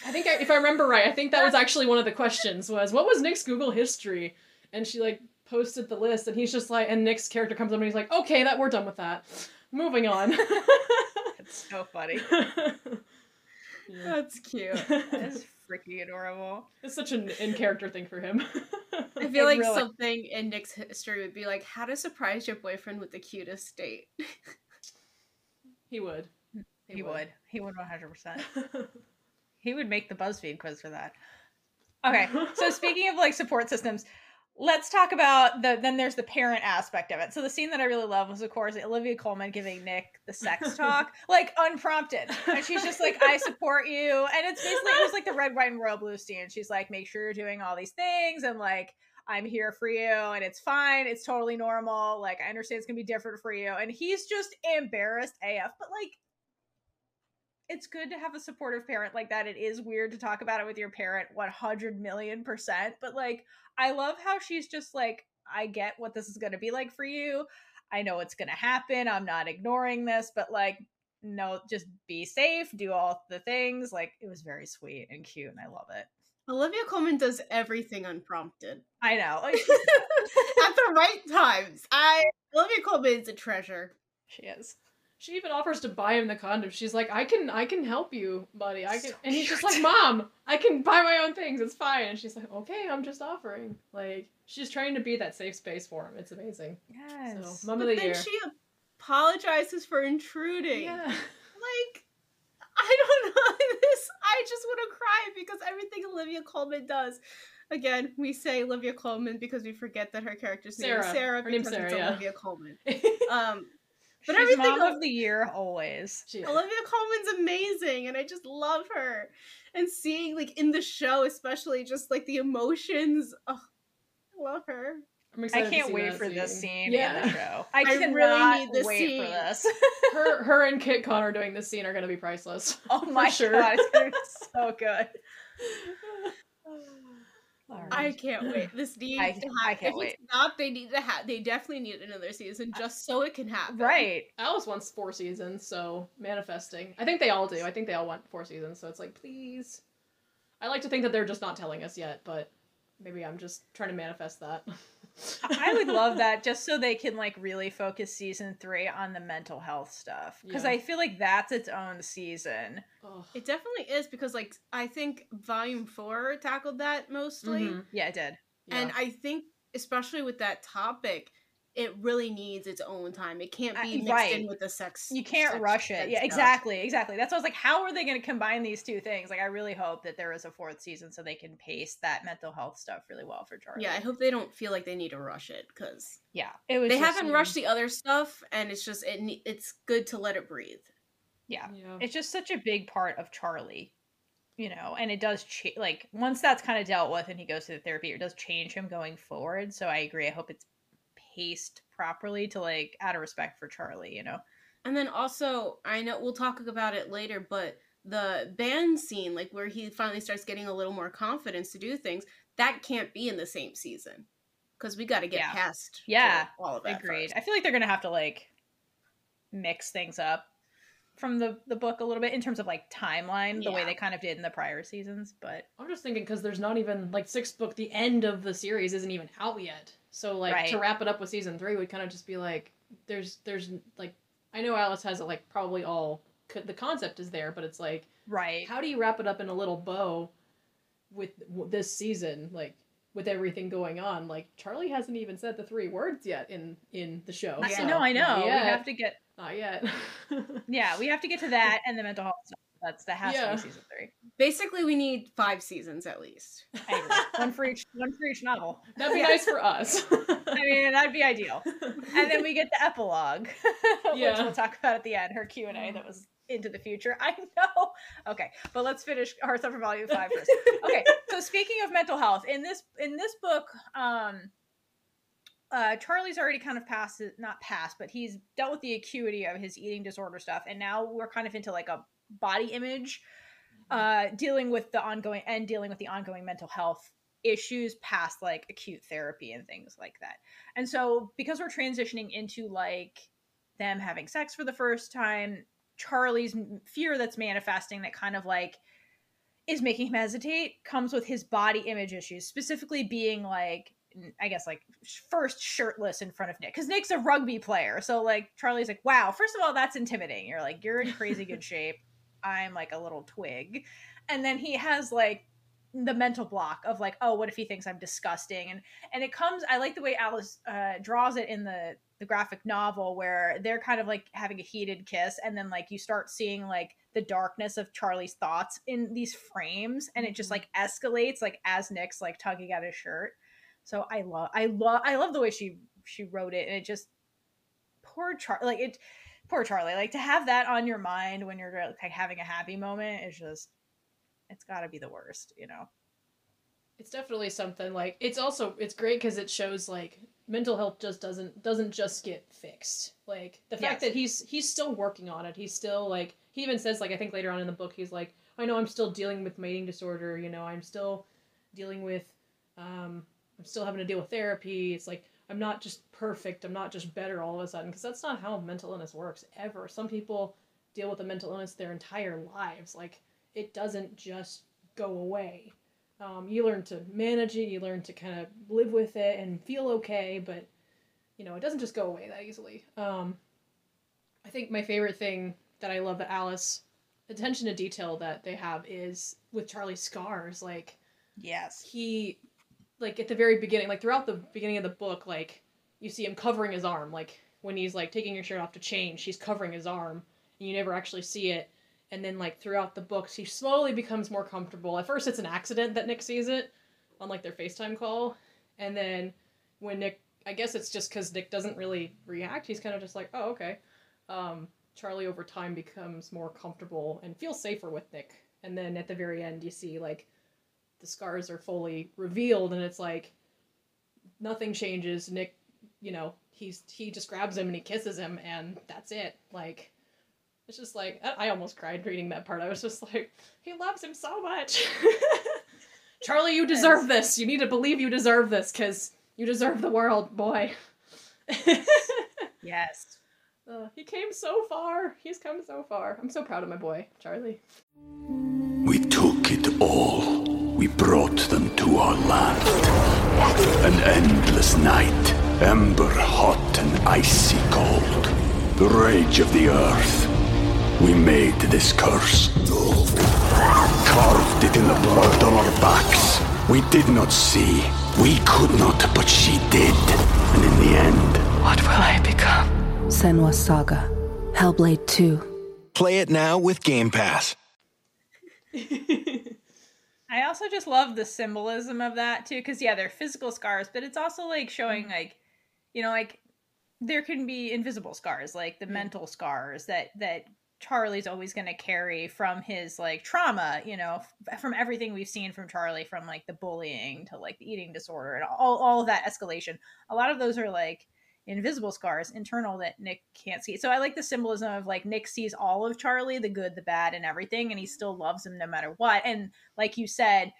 I think I, if I remember right, I think that was actually one of the questions was what was Nick's Google history, and she like posted the list, and he's just like, and Nick's character comes up and he's like, okay, that we're done with that, moving on. it's so funny Yeah. That's cute. That's freaking adorable. it's such an in character thing for him. I feel like really- something in Nick's history would be like how to surprise your boyfriend with the cutest date. He would. He, would. He would 100%. He would make the BuzzFeed quiz for that. Okay, so speaking of like support systems, let's talk about the then there's the parent aspect of it. So the scene that I really love was of course Olivia Colman giving Nick the sex talk, like unprompted. And she's just like, I support you. And it's basically it was like the red, white, and royal blue scene. She's like, make sure you're doing all these things and like I'm here for you and it's fine. It's totally normal. Like I understand it's gonna be different for you. And he's just embarrassed AF, but like it's good to have a supportive parent like that. It is weird to talk about it with your parent 100 million percent, but like, I love how she's just like, I get what this is going to be like for you. I know it's going to happen. I'm not ignoring this, but like, no, just be safe, do all the things. Like, it was very sweet and cute, and I love it. Olivia Colman does everything unprompted I know. At the right times. I Olivia Colman is a treasure. she is. She even offers to buy him the condom. She's like, "I can, I can help you, buddy. I can." So and he's just like, "Mom, I can buy my own things. It's fine." And she's like, "Okay, I'm just offering." Like, she's trying to be that safe space for him. It's amazing. Yes. So, mom but of the then year. she apologizes for intruding. yeah. Like this, I just want to cry because everything Olivia Colman does. Again, we say Olivia Colman because we forget that her character's Sarah. name is Sarah her because Sarah, it's yeah. Olivia Colman. Um, but She's everything mom of, the year always. Olivia Colman's amazing, and I just love her. And seeing like in the show, especially just like the emotions, oh, I love her. I'm excited to can't see wait that for this scene in Yeah. the show. I, I really need this wait scene. for this. her, her and Kit Connor doing this scene are gonna be priceless. oh my sure. god, it's gonna be so good. I can't wait. This needs I- to happen. I can't if wait. it's not, they need to have. They definitely need another season just so it can happen. Right. Alice wants four seasons, so manifesting. I think they all do. I think they all want four seasons, so it's like, please. I like to think that they're just not telling us yet, but maybe I'm just trying to manifest that. I would love that just so they can like really focus season three on the mental health stuff. Because Yeah. I feel like that's its own season. Ugh. It definitely is because, like, I think Volume Four tackled that mostly, Mhm. Yeah, it did. and I think especially with that topic, it really needs its own time. It can't Uh, be mixed right. in with the sex. You can't sex rush it. ed Yeah, stuff. exactly, exactly. That's why I was like, how are they going to combine these two things? Like, I really hope that there is a fourth season so they can pace that mental health stuff really well for Charlie. Yeah, I hope they don't feel like they need to rush it because yeah. It was. they haven't rushed the other stuff, and it's just it. It's good to let it breathe. Yeah, yeah. it's just such a big part of Charlie, you know, and it does cha- like once that's kind of dealt with and he goes to the therapy, it does change him going forward. So I agree. I hope it's paced properly to like out of respect for Charlie, you know. And then also, I know we'll talk about it later, but the band scene, like where he finally starts getting a little more confidence to do things, that can't be in the same season because we got to get Yeah. past Yeah, all of that. Agreed. first. I feel like they're gonna have to like mix things up from the the book a little bit in terms of like timeline, the way they kind of did in the prior seasons. But I'm just thinking because there's not even like sixth book. The end of the series isn't even out yet. So like to wrap it up with season three would kind of just be like there's there's like I know Alice has it like probably all the concept is there, but it's like right, how do you wrap it up in a little bow with w- this season like with everything going on like charlie hasn't even said the three words yet in in the show I so know, I know. not We have to get not yet yeah, we have to get to that and the mental health stuff. That's that has to Yeah. be season three. Basically, we need five seasons at least. One for each one for each novel. that'd be Yeah. nice for us I mean, that'd be ideal. And then we get the epilogue, which we'll talk about at the end. Her Q and A that was into the future. I know. Okay, but let's finish Heartstopper Volume Five first. Okay, so speaking of mental health, in this in this book, um, uh, Charlie's already kind of passed, not passed, but he's dealt with the acuity of his eating disorder stuff, and now we're kind of into like a body image, uh, dealing with the ongoing and dealing with the ongoing mental health issues past like acute therapy and things like that. And so because we're transitioning into like them having sex for the first time, Charlie's fear that's manifesting that kind of like is making him hesitate comes with his body image issues, specifically being like I guess like first shirtless in front of Nick because Nick's a rugby player. So like Charlie's like, wow, first of all, that's intimidating. You're like, you're in crazy good shape. I'm like a little twig. And then he has like the mental block of like, oh, what if he thinks I'm disgusting? And and it comes. I like the way Alice uh, draws it in the the graphic novel where they're kind of like having a heated kiss, and then like you start seeing like the darkness of Charlie's thoughts in these frames, and it just mm-hmm. like escalates like as Nick's like tugging at his shirt. So I love, I love, I love the way she she wrote it, and it just poor Charlie, like it, poor Charlie, like to have that on your mind when you're like having a happy moment is just, it's got to be the worst, you know. it's definitely something like it's also it's great because it shows like mental health just doesn't doesn't just get fixed. Like the fact Yes. that he's he's still working on it. He's still like he even says like i think later on in the book he's like i know i'm still dealing with my eating disorder you know i'm still dealing with um i'm still having to deal with therapy. It's like i'm not just perfect. I'm not just better all of a sudden. Because that's not how mental illness works ever. Some people deal with a mental illness their entire lives. Like it doesn't just go away um, you learn to manage it you learn to kind of live with it and feel okay but you know it doesn't just go away that easily um, i think my favorite thing that i love that alice attention to detail that they have is with charlie's scars like Yes. he like at the very beginning like throughout the beginning of the book like you see him covering his arm like when he's like taking his shirt off to change he's covering his arm and you never actually see it and then like throughout the books he slowly becomes more comfortable. At first it's an accident that Nick sees it on like their FaceTime call, and then when Nick I guess it's just cuz Nick doesn't really react. He's kind of just like, "Oh, okay." Um, Charlie over time becomes more comfortable and feels safer with Nick. And then at the very end you see like the scars are fully revealed and it's like nothing changes. Nick, you know, he's he just grabs him and he kisses him and that's it. Like it's just like I almost cried reading that part. I was just like, he loves him so much. Charlie, you deserve this. You need to believe you deserve this because you deserve the world, boy. yes. Uh, he came so far. He's come so far. I'm so proud of my boy, Charlie. We took it all. We brought them to our land. An endless night, ember hot and icy cold. The rage of the earth. We made this curse. Carved it in the blood on our backs. We did not see. We could not, but she did. And in the end, what will I become? Senua Saga. Hellblade 2. Play it now with Game Pass. I also just love the symbolism of that too, because yeah, they're physical scars, but it's also like showing Mm-hmm. like, you know, like there can be invisible scars, like the mental scars that that Charlie's always going to carry from his like trauma, you know, f- from everything we've seen from Charlie, from like the bullying to like the eating disorder and all all of that escalation. A lot of those are like invisible scars, internal that Nick can't see. So I like the symbolism of like Nick sees all of Charlie, the good, the bad, and everything, and he still loves him no matter what. And like you said,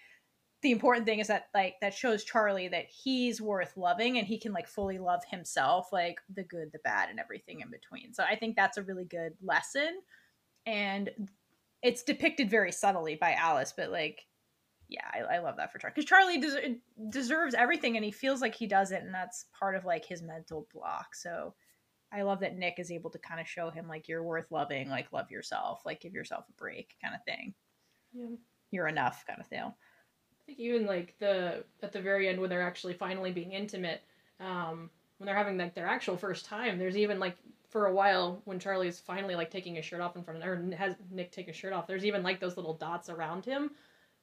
the important thing is that like that shows Charlie that he's worth loving and he can like fully love himself, like the good, the bad, and everything in between. So I think that's a really good lesson. And it's depicted very subtly by Alice, but like yeah, I, I love that for Charlie because Charlie des- deserves everything, and he feels like he doesn't, and that's part of like his mental block. So, I love that Nick is able to kind of show him like you're worth loving, like love yourself, like give yourself a break, kind of thing. Yeah. You're enough, kind of thing. Think even like the at the very end when they're actually finally being intimate, um, when they're having like their actual first time, there's even like for a while when Charlie's finally like taking his shirt off in front of or has Nick take his shirt off, there's even like those little dots around him,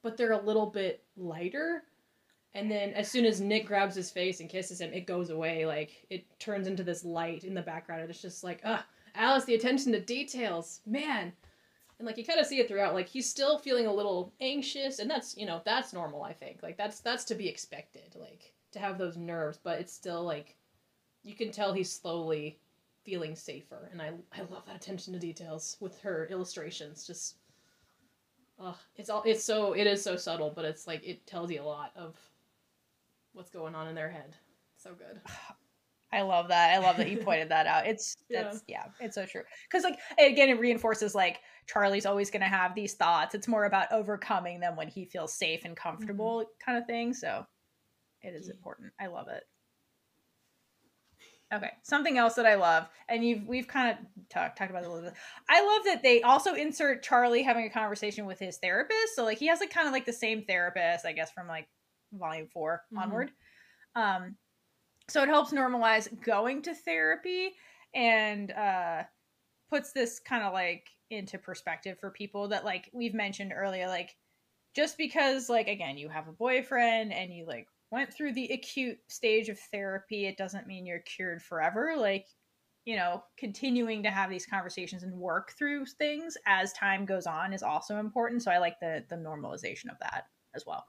but they're a little bit lighter. And then as soon as Nick grabs his face and kisses him, it goes away. Like it turns into this light in the background, and it's just like, ah, Alice, the attention to details, man. And like you kind of see it throughout. Like he's still feeling a little anxious, and that's you know that's normal. I think like that's that's to be expected. Like to have those nerves, but it's still like you can tell he's slowly feeling safer. And I I love that attention to details with her illustrations. Just Ugh, it's all it's so it is so subtle, but it's like it tells you a lot of what's going on in their head. So good. I love that. I love that you pointed that out. It's Yeah. that's yeah, it's so true. Because like again, it reinforces like Charlie's always going to have these thoughts. It's more about overcoming them when he feels safe and comfortable, kind of thing. So it is important. I love it. Okay, something else that I love, and you've we've kind of talked talked about it a little bit. I love that they also insert Charlie having a conversation with his therapist. So like he has like kind of like the same therapist, I guess, from like volume 4 Mhm. onward. Um, so it helps normalize going to therapy and uh, puts this kind of like into perspective for people that like we've mentioned earlier, like just because like again you have a boyfriend and you like went through the acute stage of therapy it doesn't mean you're cured forever. Like you know continuing to have these conversations and work through things as time goes on is also important. So i like the the normalization of that as well.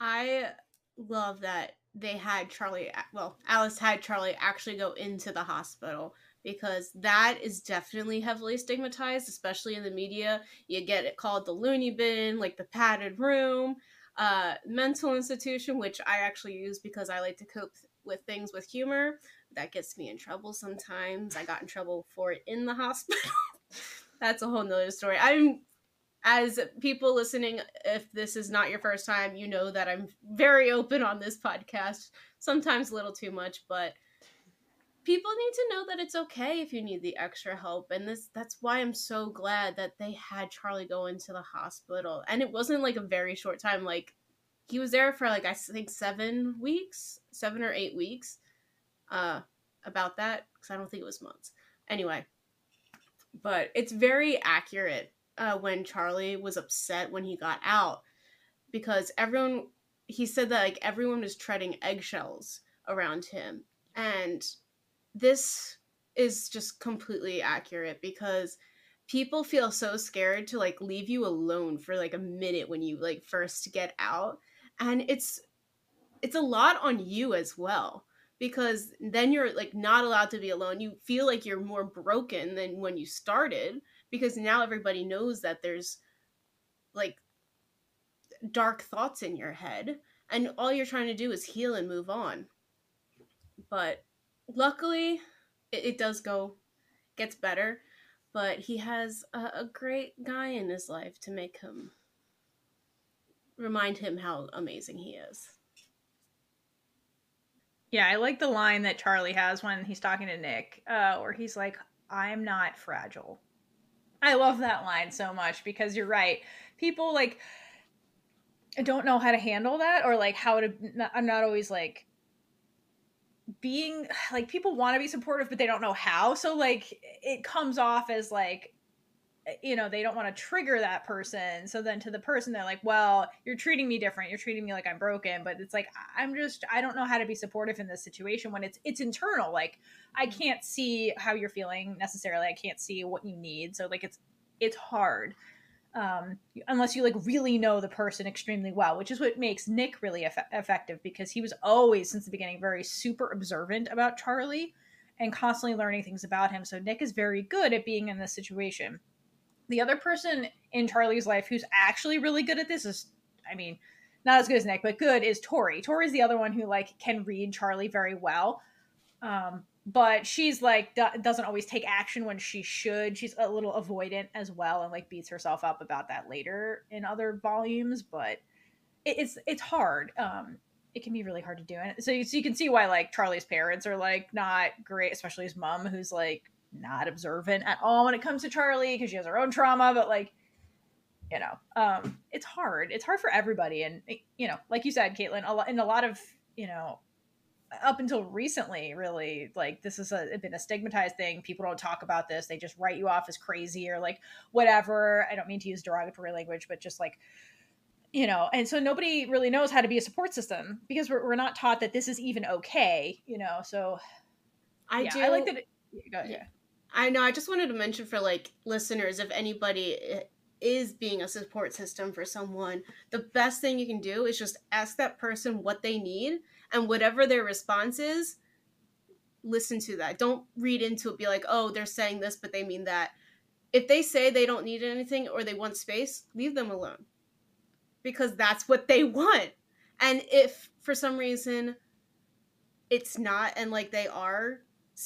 I love that they had Charlie, well, Alice had Charlie actually go into the hospital because that is definitely heavily stigmatized, especially in the media. You get it called the loony bin, like the padded room, uh, mental institution, which I actually use because I like to cope with things with humor. That gets me in trouble sometimes. I got in trouble for it in the hospital. That's a whole nother story. I'm as people listening, if this is not your first time, you know that I'm very open on this podcast, sometimes a little too much, but people need to know that it's okay if you need the extra help and this that's why I'm so glad that they had Charlie go into the hospital. And it wasn't like a very short time like he was there for like I think 7 weeks, 7 or 8 weeks. Uh about that cuz I don't think it was months. Anyway, but it's very accurate uh, when Charlie was upset when he got out because everyone he said that like everyone was treading eggshells around him and this is just completely accurate because people feel so scared to like leave you alone for like a minute when you like first get out and it's it's a lot on you as well because then you're like not allowed to be alone. You feel like you're more broken than when you started because now everybody knows that there's like dark thoughts in your head and all you're trying to do is heal and move on. But luckily it, it does go gets better but he has a, a great guy in his life to make him remind him how amazing he is Yeah, I like the line that Charlie has when he's talking to Nick, uh, where he's like, I'm not fragile. I love that line so much because you're right. People like don't know how to handle that or like how to, I'm not always like being like people want to be supportive, but they don't know how. So like it comes off as like, eh, you know they don't want to trigger that person. So then to the person they're like well you're treating me different. You're treating me like i'm broken. But it's like i'm just i don't know how to be supportive in this situation when it's it's internal. Like i mm-hmm. can't see how you're feeling necessarily. I can't see what you need. So like it's it's hard um unless you like really know the person extremely well which is what makes nick really eff- effective because he was always since the beginning very super observant about charlie and constantly learning things about him so nick is very good at being in this situation the other person in Charlie's life who's actually really good at this is, I mean, not as good as Nick, but good is Tori. Tori's the other one who like can read Charlie very well. Um, but she's like do- doesn't always take action when she should. She's a little avoidant as well, and like beats herself up about that later in other volumes. But it, it's it's hard. Um, it can be really hard to do, and so you, so you can see why like Charlie's parents are like not great, especially his mom, who's like not observant at all when it comes to Charlie because she has her own trauma, but like you know, um, it's hard. It's hard for everybody, and you know, like you said, Kaitlynn, a in a lot of you know, up until recently, really, like this has a, been a stigmatized thing. People don't talk about this; they just write you off as crazy or like whatever. I don't mean to use derogatory language, but just like you know, and so nobody really knows how to be a support system because we're, we're not taught that this is even okay, you know. So I yeah, do. I like that. It. Yeah. I know. I just wanted to mention for like listeners, if anybody eh, is being a support system for someone, the best thing you can do is just ask that person what they need, and whatever their response is, listen to that. Don't read into it. Be like, oh, they're saying this, but they mean that. If they say they don't need anything or they want space, leave them alone, because that's what they want. And if for some reason it's not, and like they are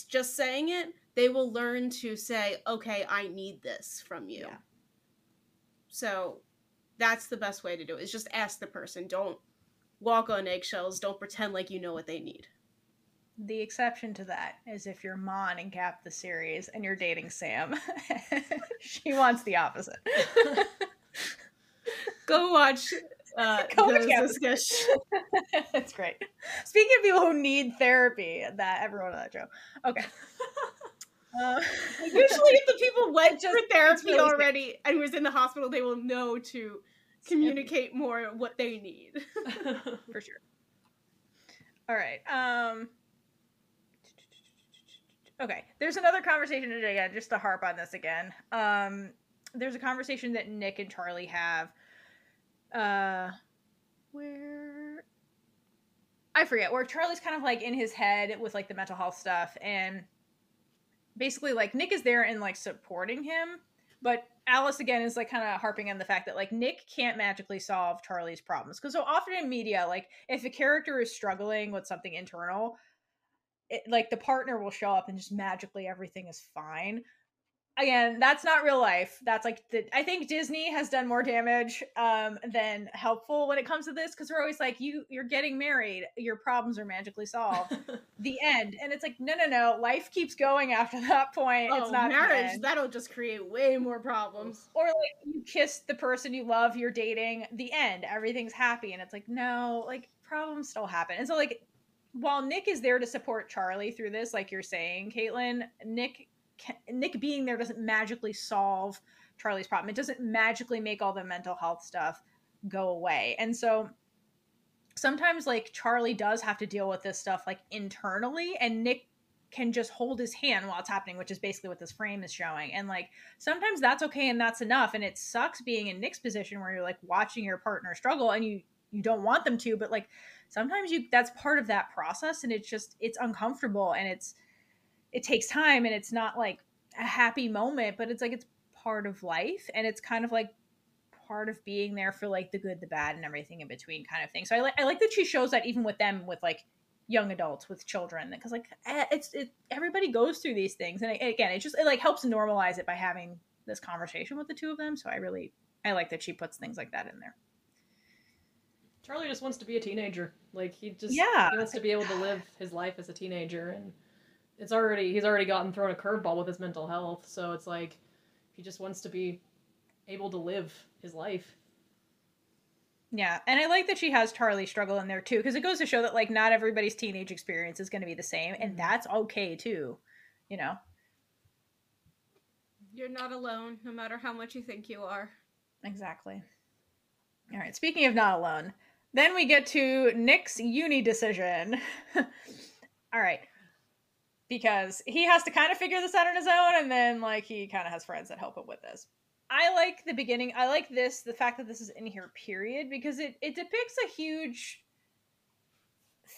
just saying it, they will learn to say, okay, I need this from you. Yeah. So that's the best way to do it. Is just ask the person. Don't walk on eggshells. Don't pretend like you know what they need. The exception to that is if you're Mon in GAP the series and you're dating Sam. she wants the opposite. Go watch uh, Go watch those GAP the discussions. That's great. Speaking of people who need therapy, that everyone on that show. Okay. Uh, Usually, if the people went just- for therapy really scary. already and was in the hospital, they will know to communicate more what they need. for sure. All right. Um Okay, there's another conversation today again, just to harp on this again. Um there's a conversation that Nick and Charlie have uh where I forget, where Charlie's kind of like in his head with like the mental health stuff and basically like Nick is there and like supporting him, but Alice again is like kind of harping on the fact that like Nick can't magically solve Charlie's problems because so often in media, like if a character is struggling with something internal, it, like the partner will show up and just magically everything is fine. Again, that's not real life. That's like the, I think Disney has done more damage um, than helpful when it comes to this because we're always like, you you're getting married, your problems are magically solved. the end, and it's like, no, no, no. Life keeps going after that point. oh, it's not marriage. That'll just create way more problems. or like you kiss the person you love you're dating the end everything's happy and it's like no like problems still happen and so like while nick is there to support charlie through this like you're saying Kaitlynn nick Nick being there doesn't magically solve Charlie's problem. It doesn't magically make all the mental health stuff go away. And so sometimes like Charlie does have to deal with this stuff like internally and Nick can just hold his hand while it's happening, which is basically what this frame is showing. And like sometimes that's okay and that's enough. And it sucks being in Nick's position where you're like watching your partner struggle and you you don't want them to, but like sometimes you that's part of that process and it's just it's uncomfortable and it's it takes time and it's not like a happy moment, but it's like it's part of life and it's kind of like part of being there for like the good, the bad, and everything in between kind of thing. So I like I like that she shows that even with them with like young adults with children because like it's it everybody goes through these things and again it just it like helps normalize it by having this conversation with the two of them. So i really i like that she puts things like that in there. Charlie just wants to be a teenager. Like he just yeah. he wants to be able to live his life as a teenager and it's already he's already gotten thrown a curveball with his mental health so it's like he just wants to be able to live his life yeah, and I like that she has Charlie struggle in there too, because it goes to show that like not everybody's teenage experience is going to be the same, and Mm-hmm. that's okay too. You know, You're not alone, no matter how much you think you are. exactly. All right. Speaking of not alone, then we get to Nick's uni decision. All right, because he has to kind of figure this out on his own, and then like he kind of has friends that help him with this. I like the beginning. I like this, the fact that this is in here, period, because it, it depicts a huge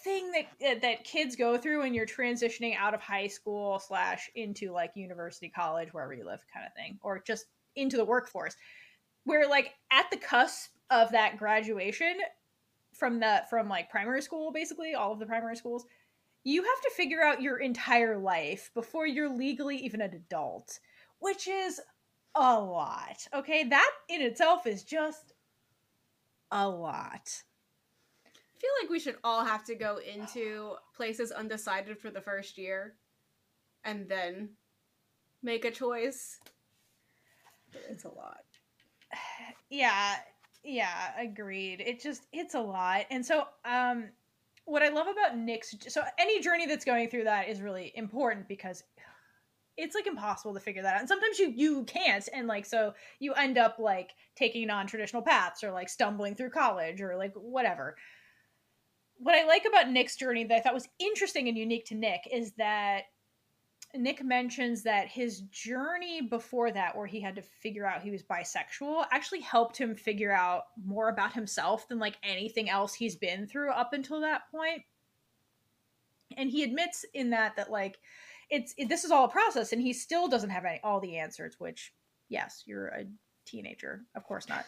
thing that that kids go through when you're transitioning out of high school slash into like university, college, wherever you live, kind of thing, or just into the workforce, where like at the cusp of that graduation from the from like primary school, basically all of the primary schools, you have to figure out your entire life before you're legally even an adult, which is a lot. Okay, that in itself is just a lot. I feel like we should all have to go into places undecided for the first year and then make a choice. It's a lot. Yeah, yeah, agreed. It just it's a lot. And so um what I love about Nick's so any journey that's going through that is really important because it's like impossible to figure that out. And sometimes you you can't and like so you end up like taking non-traditional paths or like stumbling through college or like whatever. What I like about Nick's journey that I thought was interesting and unique to Nick is that Nick mentions that his journey before that, where he had to figure out he was bisexual, actually helped him figure out more about himself than like anything else he's been through up until that point. And he admits in that that like it's it, this is all a process, and he still doesn't have any, all the answers. Which, yes, you're a teenager, of course not.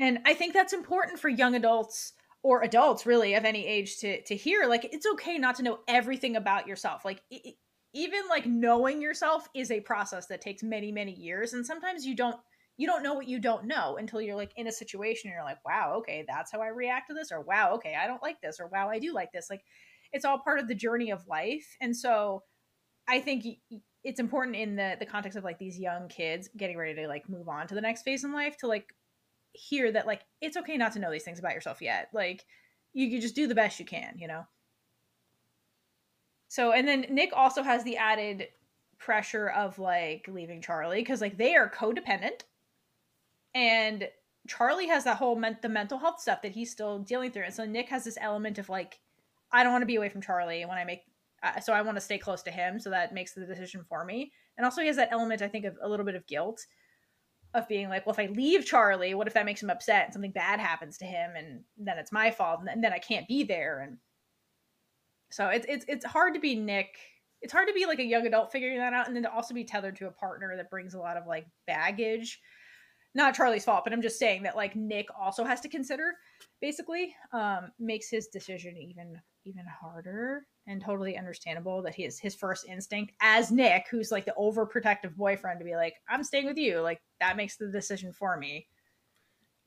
And I think that's important for young adults or adults really of any age to to hear. Like it's okay not to know everything about yourself. Like it, even like knowing yourself is a process that takes many many years and sometimes you don't you don't know what you don't know until you're like in a situation and you're like wow okay that's how i react to this or wow okay i don't like this or wow i do like this like it's all part of the journey of life and so i think it's important in the the context of like these young kids getting ready to like move on to the next phase in life to like hear that like it's okay not to know these things about yourself yet like you, you just do the best you can you know so, and then Nick also has the added pressure of like leaving Charlie because like they are codependent, and Charlie has that whole men- the mental health stuff that he's still dealing through, and so Nick has this element of like, I don't want to be away from Charlie when I make, uh, so I want to stay close to him, so that makes the decision for me, and also he has that element I think of a little bit of guilt of being like, well, if I leave Charlie, what if that makes him upset and something bad happens to him, and then it's my fault, and then I can't be there, and so it's it's it's hard to be Nick. It's hard to be like a young adult figuring that out, and then to also be tethered to a partner that brings a lot of like baggage. Not Charlie's fault, but I'm just saying that like Nick also has to consider. Basically, um, makes his decision even even harder and totally understandable that his his first instinct as Nick, who's like the overprotective boyfriend, to be like, I'm staying with you. Like that makes the decision for me.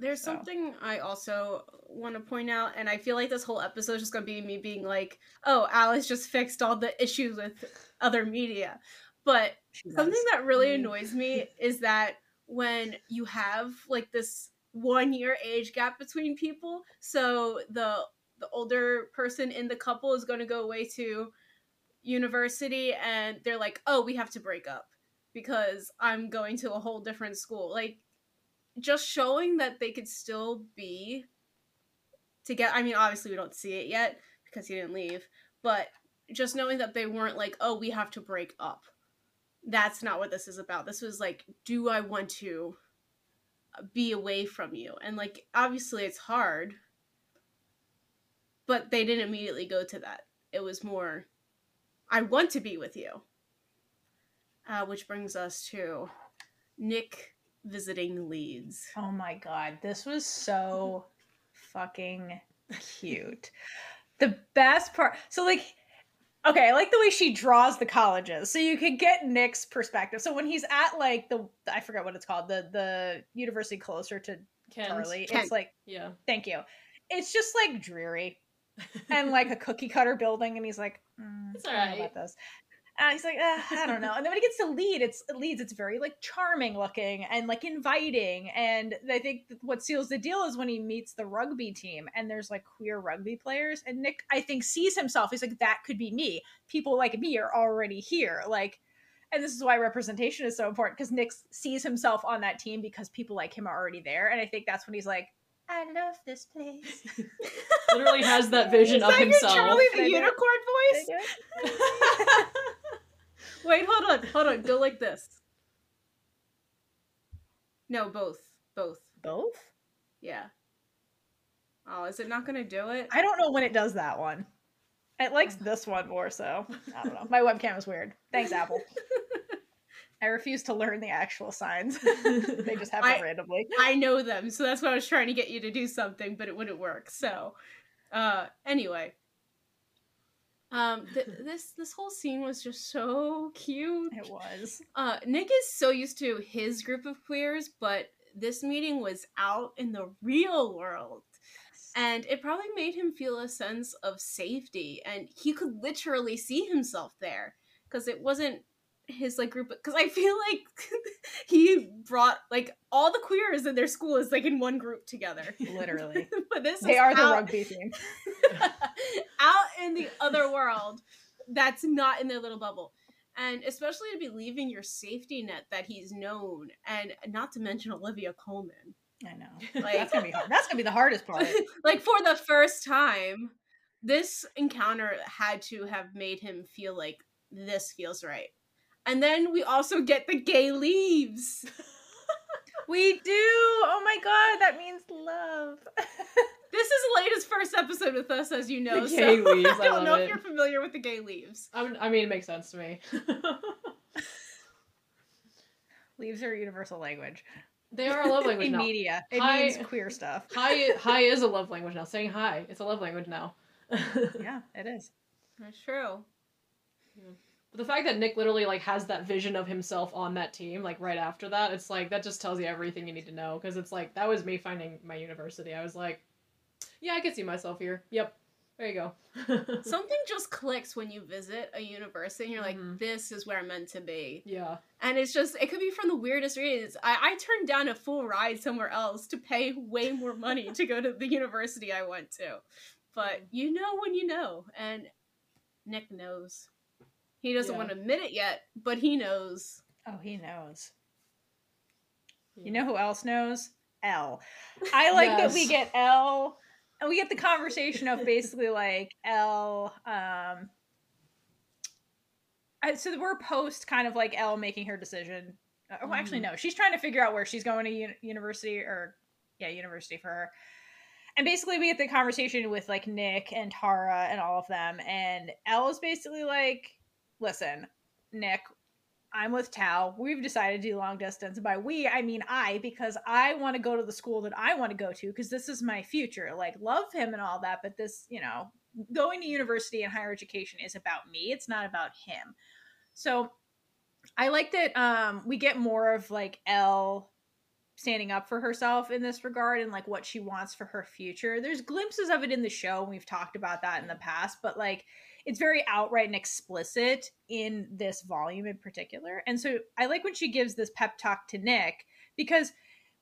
There's So. something I also want to point out, and I feel like this whole episode is just going to be me being like, oh, Alice just fixed all the issues with other media. But something that really Mm. annoys me is that when you have like this one year age gap between people, so the the older person in the couple is going to go away to university and they're like, "Oh, we have to break up." because I'm going to a whole different school. Like just showing that they could still be together. I mean, obviously we don't see it yet because he didn't leave, but just knowing that they weren't like, "Oh, we have to break up." That's not what this is about. This was like, "Do I want to be away from you?" And like obviously it's hard, but they didn't immediately go to that. It was more, "I want to be with you." Uh, which brings us to Nick visiting Leeds. Oh my god, this was so fucking cute. The best part, so like, okay, I like the way she draws the colleges, so you could get Nick's perspective. So when he's at like the, I forget what it's called, the the university closer to Kent. Charlie, Kent. it's like, Yeah. thank you. It's just like dreary and like a cookie cutter building, and he's like, mm, It's I don't know alright. about this. And he's like, "Ah, I don't know. And then when he gets to lead, it's it Leeds. It's very like charming looking and like inviting. And I think what seals the deal is when he meets the rugby team and there's like queer rugby players. And Nick, I think, sees himself. He's like, that could be me. People like me are already here. Like, and this is why representation is so important because Nick sees himself on that team because people like him are already there. And I think that's when he's like, I love this place. Literally has that vision Is of that your himself. Charlie the unicorn voice? Wait, hold on, hold on. Go like this. No, both, both. Both? Yeah. Oh, is it not gonna do it? I don't know when it does that one. It likes this one more so. I don't know. My webcam is weird. Thanks, Apple. I refuse to learn the actual signs. they just happen I- randomly. I know them, so that's why I was trying to get you to do something, but it wouldn't work. So, uh, anyway, um, th- this this whole scene was just so cute. It was. Uh, Nick is so used to his group of queers, but this meeting was out in the real world. And it probably made him feel a sense of safety, and he could literally see himself there because it wasn't his like group. Because I feel like he brought like all the queers in their school is like in one group together. Literally. but this They is are the out- rugby team. out in the other world that's not in their little bubble. And especially to be leaving your safety net that he's known, and not to mention Olivia Colman. I know. Like- That's gonna be hard. That's gonna be the hardest part. like for the first time, this encounter had to have made him feel like this feels right. And then we also get the gay leaves. We do. Oh my god, that means love. This is Alayna's first episode with us, as you know. The so gay leaves, I I don't love know it. if you're familiar with the gay leaves. I, I mean, it makes sense to me. Leaves are a universal language. they are a love language In now. media. It Hi- means queer stuff. Hi, hi is a love language now. Saying hi, it's a love language now. Yeah, it is. That's true. Hmm. But the fact that Nick literally like has that vision of himself on that team, like right after that, it's like that just tells you everything you need to know. Because it's like that was me finding my university. I was like, yeah, I could see myself here. Yep, there you go. Something just clicks when you visit a university and you're like, Mhm. this is where I'm meant to be. yeah, And it's just, it could be from the weirdest reasons. I, I turned down a full ride somewhere else to pay way more money to go to the university I went to. But you know when you know. And Nick knows. He doesn't Yeah. want to admit it yet, but he knows. Oh, he knows. Yeah. You know who else knows? Elle. I like that we get Elle and we get the conversation of basically like Elle um I, so we're post kind of like Elle making her decision. Uh, Oh, actually Mhm. no, she's trying to figure out where she's going to uni- university or yeah, university for her. And basically we get the conversation with like Nick and Tara and all of them and Elle is basically like, "Listen, Nick, I'm with Tao. We've decided to do long distance. By we, I mean I, because I want to go to the school that I want to go to because this is my future. Like, love him and all that, but this, you know, going to university and higher education is about me. It's not about him. So I like that um we get more of like Elle standing up for herself in this regard and like what she wants for her future. There's glimpses of it in the show, and we've talked about that in the past, but like it's very outright and explicit in this volume in particular. And so I like when she gives this pep talk to Nick because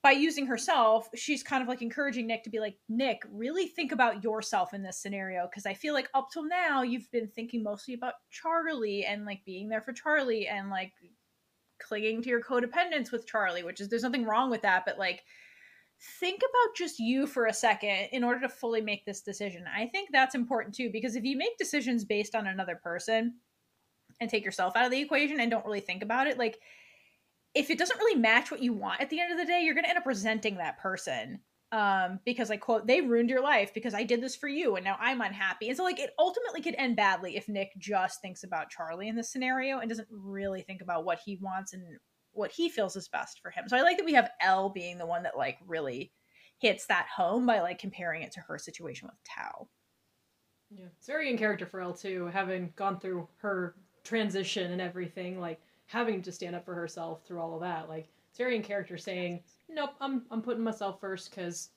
by using herself, she's kind of like encouraging Nick to be like, Nick, really think about yourself in this scenario. Cause I feel like up till now, you've been thinking mostly about Charlie and like being there for Charlie and like clinging to your codependence with Charlie, which is there's nothing wrong with that, but like think about just you for a second in order to fully make this decision. I think that's important too because if you make decisions based on another person and take yourself out of the equation and don't really think about it, like if it doesn't really match what you want at the end of the day, you're going to end up resenting that person um because like quote they ruined your life because i did this for you and now i'm unhappy and so like it ultimately could end badly if nick just thinks about charlie in this scenario and doesn't really think about what he wants and what he feels is best for him so i like that we have Elle being the one that like really hits that home by like comparing it to her situation with tao Yeah, it's very in character for Elle too, having gone through her transition and everything, like having to stand up for herself through all of that. Like it's very in character saying, "Nope, I'm I'm putting myself first because,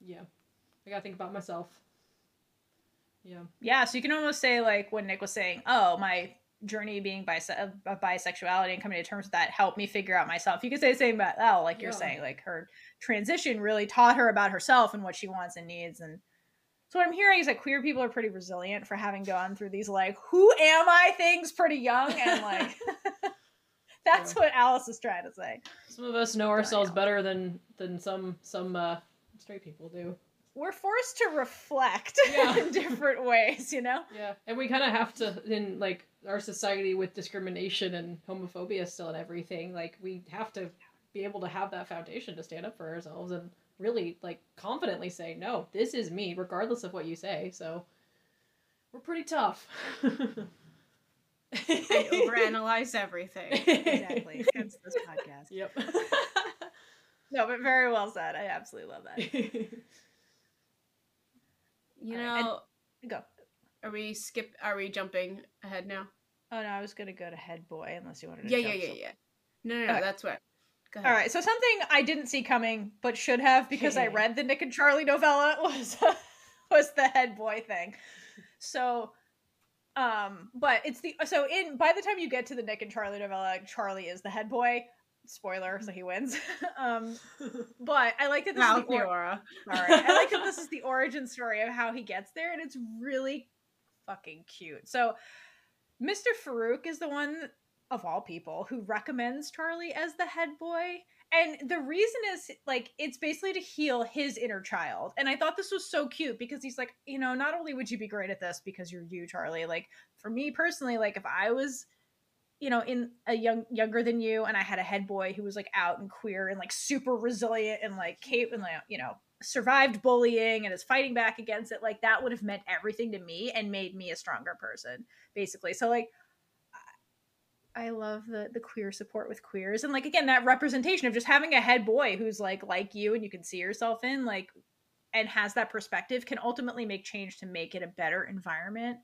yeah, I gotta think about myself." Yeah, yeah so you can almost say like when nick was saying oh my journey being bise- of bisexuality and coming to terms with that helped me figure out myself you could say the same about Elle, like you're Yeah. saying like her transition really taught her about herself and what she wants and needs and so what i'm hearing is that queer people are pretty resilient for having gone through these like who am i things pretty young and like that's Yeah. what alice is trying to say some of us know ourselves better than than some some uh, straight people do. we're forced to reflect Yeah. in different ways you know Yeah, and we kind of have to in like our society with discrimination and homophobia still and everything. Like we have to be able to have that foundation to stand up for ourselves and really like confidently say, "No, this is me," regardless of what you say. So we're pretty tough. I overanalyze everything. exactly hence this podcast Yep. no but very well said i absolutely love that You Alright, know, go are we skip? Are we jumping ahead now? Oh no, I was gonna go to head boy unless you wanted to. Yeah, yeah, yeah, yeah. No, no, no. Okay. That's what. Go ahead. All right, so something I didn't see coming but should have because I read the Nick and Charlie novella was was the head boy thing. So, um, but it's the so in by the time you get to the Nick and Charlie novella, Charlie is the head boy. Spoiler, so he wins. um, but I like that this Wow, is the or- Sorry. I like that this is the origin story of how he gets there, and it's really fucking cute. So, Mr. Farouk is the one of all people who recommends Charlie as the head boy. And the reason is like it's basically to heal his inner child. And I thought this was so cute because he's like, you know, not only would you be great at this because you're you, Charlie, like for me personally, like if I was you know, in a young younger than you, and I had a head boy who was like out and queer and like super resilient and like Kate and like you know survived bullying and is fighting back against it. Like that would have meant everything to me and made me a stronger person, basically. So like, I love the the queer support with queers and like again that representation of just having a head boy who's like like you and you can see yourself in like and has that perspective can ultimately make change to make it a better environment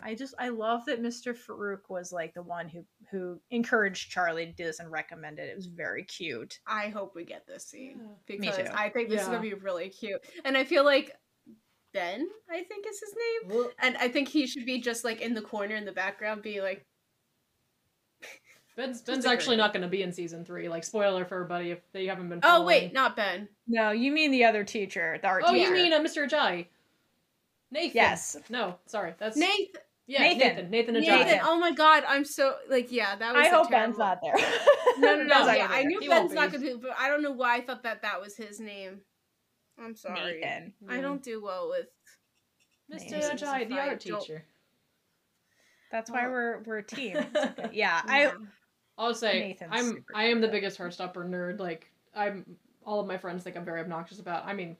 I just I love that Mr. Farouk was like the one who who encouraged Charlie to do this and recommended it. It was very cute. I hope we get this scene Yeah. Me because too. I think this is gonna be really cute, and I feel like Ben, I think is his name, and I think he should be just like in the corner in the background, be like, Ben's Ben's actually not going to be in season three. Like spoiler for everybody if they haven't been. "Oh wait, not Ben." No, you mean the other teacher, the art Oh, teacher. you mean uh, Mr. Ajayi? Nathan. Yes. No, sorry. That's Nathan. Yeah, Nathan. Nathan. Nathan Ajayi. Nathan. Oh my God, I'm so like yeah. That was. I a hope terrible... Ben's not there. No, no, no. Ben's yeah, I knew He Ben's not be. gonna be, but I don't know why I thought that that was his name. I'm sorry. Nathan. I don't do well with. Mr. Nathan. Ajayi, the I art don't- teacher. That's why Oh. we're we're a team. Okay. Yeah, I I'll say Nathan's I'm I am the cool. biggest Heartstopper nerd. Like I'm all of my friends think I'm very obnoxious about. I mean,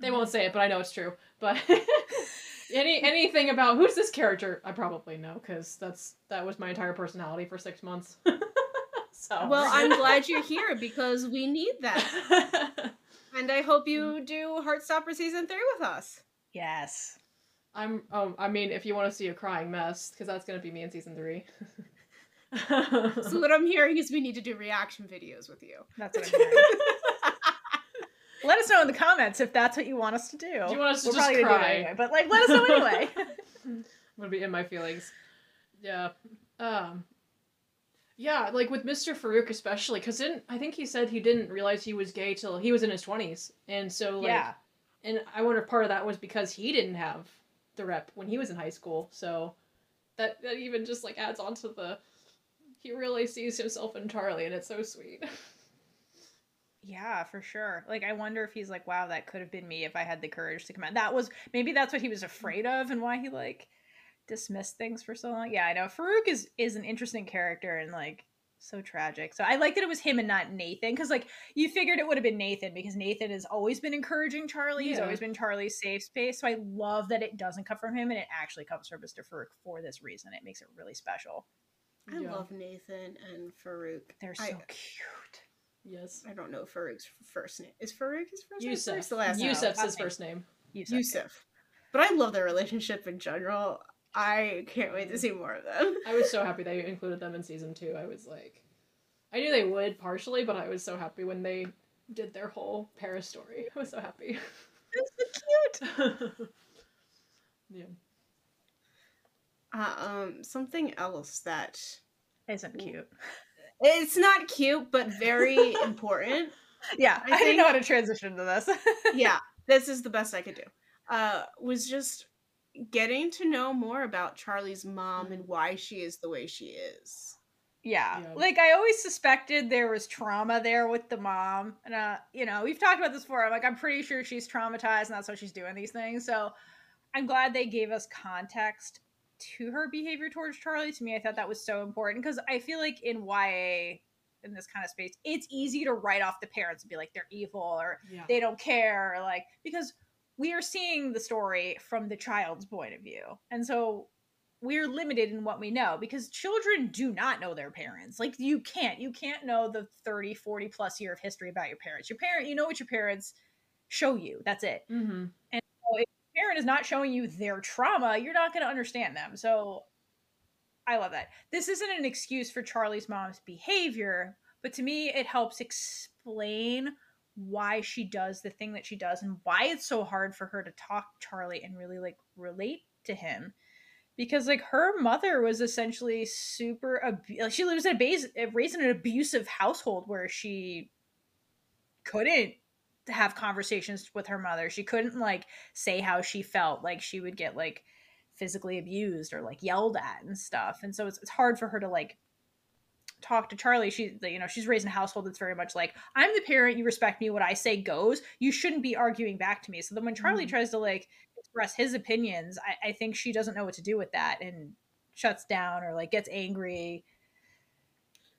they won't say it, but I know it's true. But any anything about who's this character, I probably know because that's that was my entire personality for six months. so Well, I'm glad you're here because we need that, and I hope you mm. do Heartstopper season three with us. yes. I'm. Oh, I mean, if you want to see a crying mess, because that's gonna be me in season three. So what I'm hearing is we need to do reaction videos with you. That's what I'm hearing. Let us know in the comments if that's what you want us to do. Do you want us to We're just probably gonna do it cry? anyway, but like let us know anyway. I'm gonna be in my feelings. Yeah. Um. Yeah, like with Mr. Farouk especially, because I think he said he didn't realize he was gay till he was in his twenties, and so like, yeah. and I wonder if part of that was because he didn't have the rep when he was in high school, so that that even just like adds on to the he really sees himself in Charlie, and it's so sweet. Yeah, for sure. Like I wonder if he's like, wow, that could have been me if I had the courage to come out. That was maybe that's what he was mm. afraid of and why he like dismissed things for so long. Yeah, I know. Farouk is is an interesting character and like so tragic. So I like that it was him and not Nathan because like you figured it would have been Nathan because Nathan has always been encouraging Charlie. He's always been Charlie's safe space. So I love that it doesn't come from him and it actually comes from Mr. Farouk for this reason. It makes it really special. I Yeah. love Nathan and Farouk. They're so I, cute. Yes. I don't know Farouk's first name. Is Farouk his first name? Yusuf. The last name. Yusuf's Last his first name. Yusuf. Yusuf. But I love their relationship in general. I can't wait to see more of them. I was so happy they included them in season two. I was like, I knew they would partially, but I was so happy when they did their whole Paris story. I was so happy. It's so cute. yeah. Uh, um, something else that Isn't cute. It's not cute but very important. Yeah, I I, didn't know how to transition to this. yeah, this is the best I could do. Uh, was just getting to know more about Charlie's mom and why she is the way she is. Yeah. Yeah. Like I always suspected there was trauma there with the mom. And uh, you know, we've talked about this before. I'm like, I'm pretty sure she's traumatized and that's why she's doing these things. So I'm glad they gave us context to her behavior towards Charlie. To me, I thought that was so important because I feel like in YA in this kind of space, it's easy to write off the parents and be like they're evil or Yeah. they don't care, or like because we are seeing the story from the child's point of view. And so we're limited in what we know because children do not know their parents. Like you can't you can't know the 30, 40 plus year of history about your parents. Your parent, you know what your parents show you. That's it. mm-hmm. Parent is not showing you their trauma, you're not going to understand them. So I love that. This isn't an excuse for Charlie's mom's behavior, but to me it helps explain why she does the thing that she does and why it's so hard for her to talk Charlie and really like relate to him. Because like her mother was essentially super like she lives in a base raised in an abusive household where she couldn't have conversations with her mother. She couldn't like say how she felt. Like she would get like physically abused or like yelled at and stuff. And so it's, it's hard for her to like talk to Charlie. She, you know, she's raised in a household that's very much like, I'm the parent, you respect me, what I say goes. You shouldn't be arguing back to me. So then when Charlie Mhm. tries to like express his opinions, I, I think she doesn't know what to do with that and shuts down or like gets angry.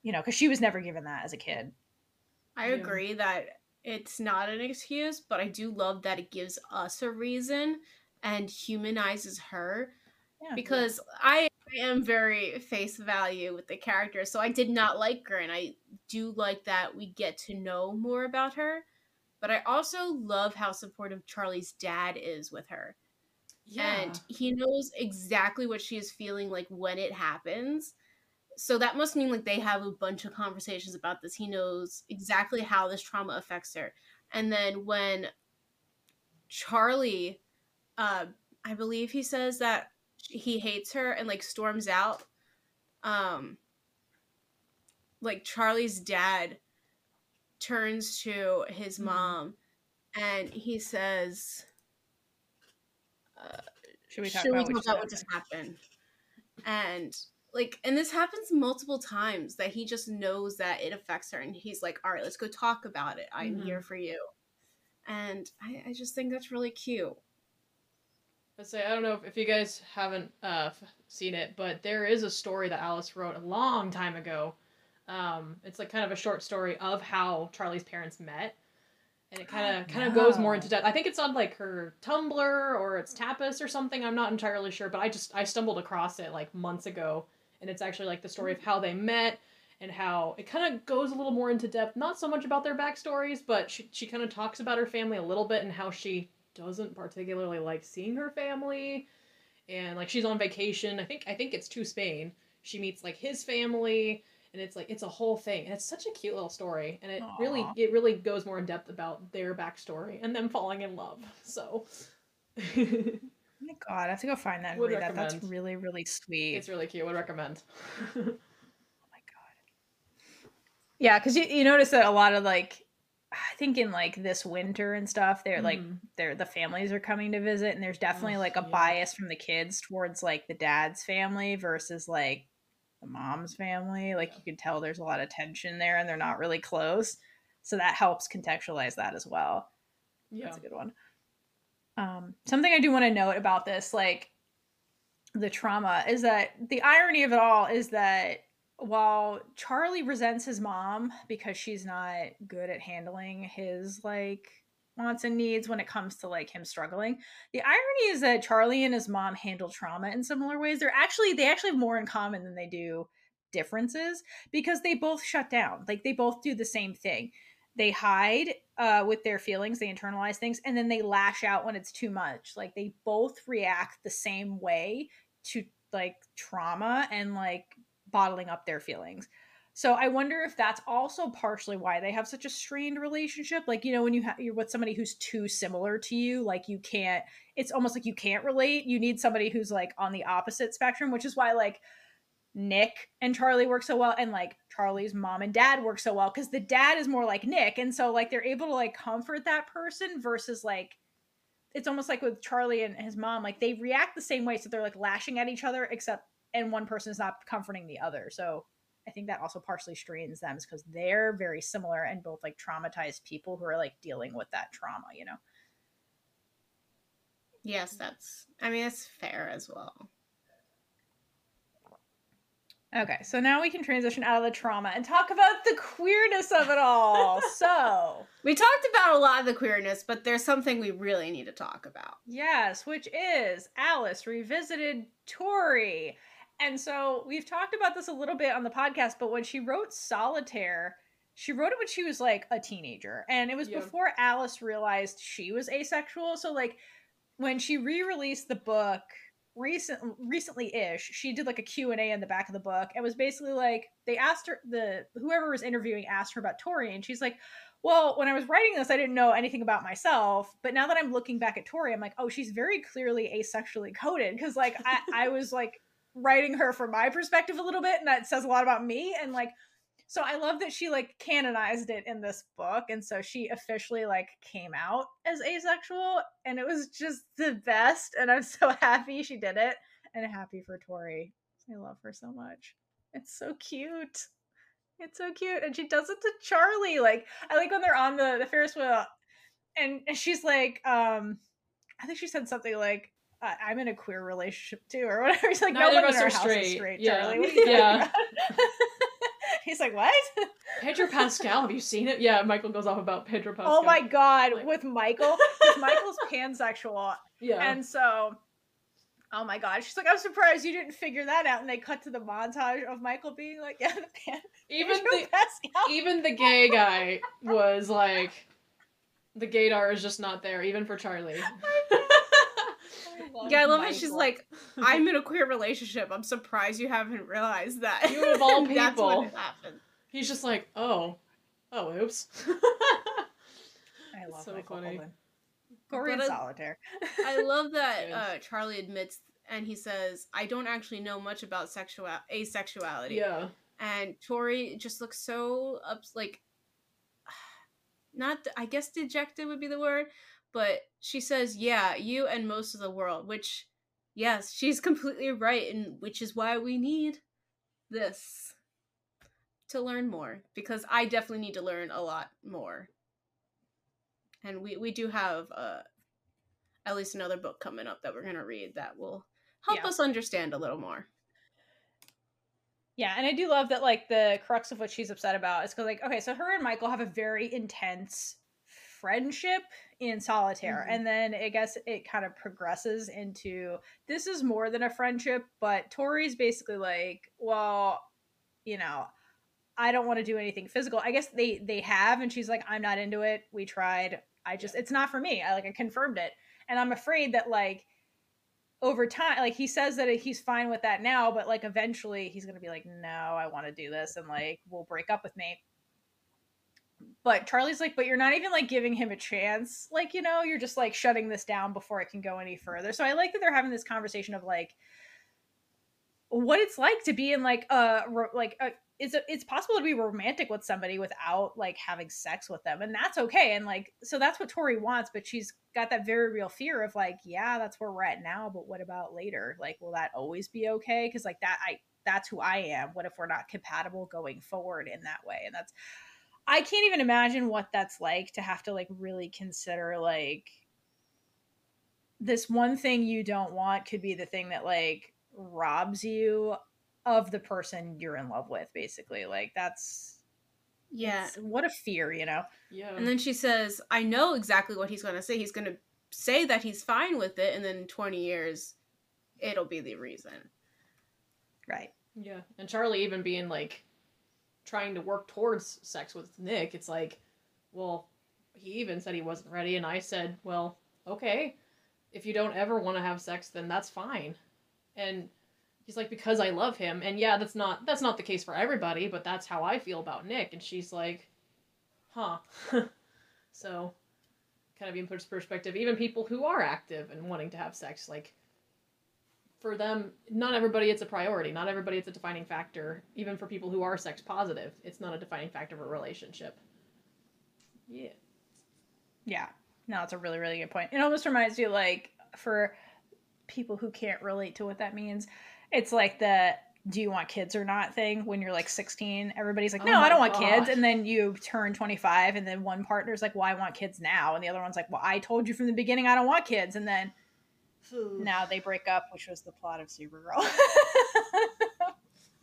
You know, because she was never given that as a kid. I agree that it's not an excuse, but I do love that it gives us a reason and humanizes her Yeah. because I, I am very face value with the character, so I did not like her, and I do like that we get to know more about her. But I also love how supportive Charlie's dad is with her. Yeah. and he knows exactly what she is feeling like when it happens so that must mean like they have a bunch of conversations about this he knows exactly how this trauma affects her and then when charlie uh i believe he says that he hates her and like storms out um like charlie's dad turns to his Mhm. mom and he says uh, Should we talk should we talk about what just happened? And like, and this happens multiple times that he just knows that it affects her, and he's like, "All right, let's go talk about it. I'm Mhm. here for you." And I, I just think that's really cute. Let's say I don't know if, if you guys haven't uh, seen it, but there is a story that Alice wrote a long time ago. Um, it's like kind of a short story of how Charlie's parents met, and it kind of kind of goes more into depth. I think it's on like her Tumblr or it's Tapas or something. I'm not entirely sure, but I just I stumbled across it like months ago, and it's actually like the story of mm. how they met and how it kind of goes a little more into depth. Not so much about their backstories, but she she kind of talks about her family a little bit and how she doesn't particularly like seeing her family. And like she's on vacation. I think i think it's to spain. She meets like his family and it's like it's a whole thing. And it's such a cute little story and it really it really goes more in depth about their backstory and them falling in love so Oh my god, I have to go find that and Would read that. That's really, really sweet. it's really cute would recommend oh my god. Yeah, because you, you notice that a lot of like I think in like this winter and stuff, they're like Mhm. they're the families are coming to visit and there's definitely Ugh, like a yeah. bias from the kids towards like the dad's family versus like the mom's family. Like you can tell there's a lot of tension there and they're not really close. So that helps contextualize that as well. Yeah. That's a good one. Um, something I do want to note about this, like the trauma, is that the irony of it all is that while Charlie resents his mom because she's not good at handling his like wants and needs when it comes to like him struggling. The irony is that Charlie and his mom handle trauma in similar ways. They're actually they actually have more in common than they do differences because they both shut down. Like they both do the same thing. They hide uh, with their feelings, they internalize things, and then they lash out when it's too much. Like they both react the same way to like trauma and like bottling up their feelings. So I wonder if that's also partially why they have such a strained relationship. Like you know, when you ha- you're with somebody who's too similar to you, like you can't. It's almost like you can't relate. You need somebody who's like on the opposite spectrum, which is why like Nick and Charlie work so well, and like Charlie's mom and dad work so well because the dad is more like Nick, and so like they're able to like comfort that person versus like it's almost like with Charlie and his mom, like they react the same way, so they're like lashing at each other, except and one person is not comforting the other. So I think that also partially strains them because they're very similar and both like traumatized people who are like dealing with that trauma, you know? Yes, that's. I mean, that's fair as well. Okay, so now we can transition out of the trauma and talk about the queerness of it all. so, We talked about a lot of the queerness, but there's something we really need to talk about. yes, which is Alice revisited Tori. And so we've talked about this a little bit on the podcast, but when she wrote Solitaire, she wrote it when she was like a teenager. And it was Yeah. before Alice realized she was asexual. So, like, when she re-released the book recent recently-ish she did like a q&a in the back of the book it was basically like they asked her the whoever was interviewing asked her about tori and she's like well when i was writing this i didn't know anything about myself but now that i'm looking back at tori i'm like oh she's very clearly asexually coded. Because like I, I was like writing her from my perspective a little bit and that says a lot about me and like so i love that she like canonized it in this book and so she officially like came out as asexual and it was just the best and i'm so happy she did it and happy for tori i love her so much it's so cute it's so cute and she does it to charlie like i like when they're on the the ferris wheel and, and she's like um i think she said something like uh, I'm in a queer relationship too, or whatever. He's like, Neither no of one us in our are house is straight. straight, Yeah. Charlie. What are you talking Yeah. He's like, what? Pedro Pascal, have you seen it? Yeah, Michael goes off about Pedro Pascal. Oh my god, Like- with Michael, Michael's pansexual, Yeah. and so, oh my god, she's like, I'm surprised you didn't figure that out. And they cut to the montage of Michael being like, yeah, the pan, even Pedro the Pascal. even the gay guy was like the gaydar is just not there, even for Charlie. Yeah, I love it. she's like, I'm in a queer relationship. I'm surprised you haven't realized that. You of all That's what people. happened. He's just like, oh, oh, oops. I love so Michael funny. Holden. Gory and solitaire. I love that uh, Charlie admits and he says, "I don't actually know much about sexual asexuality." yeah. And Tori just looks so up, like, not. I guess dejected would be the word, but she says, "Yeah, you and most of the world." Which, yes, she's completely right, and which is why we need this to learn more because I definitely need to learn a lot more. And we we do have uh at least another book coming up that we're going to read that will help Yeah. us understand a little more. Yeah, and I do love that like the crux of what she's upset about is because like okay, so her and Michael have a very intense friendship in solitaire, Mhm. and then I guess it kind of progresses into this is more than a friendship, but Tori's basically like, well, you know, I don't want to do anything physical. I guess they they have, and she's like, I'm not into it. We tried. I just it's not for me. I like I confirmed it, and I'm afraid that like over time like he says that he's fine with that now but like eventually he's gonna be like no i want to do this and like we'll break up with me but charlie's like but you're not even like giving him a chance like you know you're just like shutting this down before it can go any further so i like that they're having this conversation of like what it's like to be in like a like a it's it's possible to be romantic with somebody without like having sex with them and that's okay and like so that's what tori wants but she's got that very real fear of like yeah that's where we're at now but what about later like will that always be okay because like that i that's who I am. What if we're not compatible going forward in that way? And that's I can't even imagine what that's like to have to like really consider like this one thing you don't want could be the thing that like robs you of the person you're in love with basically like that's Yeah. what a fear you know Yeah. And then she says, I know exactly what he's going to say. He's going to say that he's fine with it, and then 20 years, it'll be the reason. right Yeah, and Charlie even being like trying to work towards sex with Nick, it's like, well, he even said he wasn't ready, and I said, well, okay, if you don't ever want to have sex, then that's fine. And he's like, because I love him, and yeah, that's not that's not the case for everybody, but that's how I feel about Nick. And she's like, huh. so, kind of being put in perspective, even people who are active and wanting to have sex, like for them, not everybody it's a priority. Not everybody it's a defining factor. Even for people who are sex positive, it's not a defining factor of a relationship. Yeah. Yeah. No, it's a really, really good point. It almost reminds you, like, for people who can't relate to what that means, it's like the do you want kids or not thing when you're like 16. Everybody's like, Oh no, I don't want kids. And then you turn 25, and then one partner's like, well, I want kids now. And the other one's like, well, I told you from the beginning I don't want kids. And then now they break up, which was the plot of Supergirl.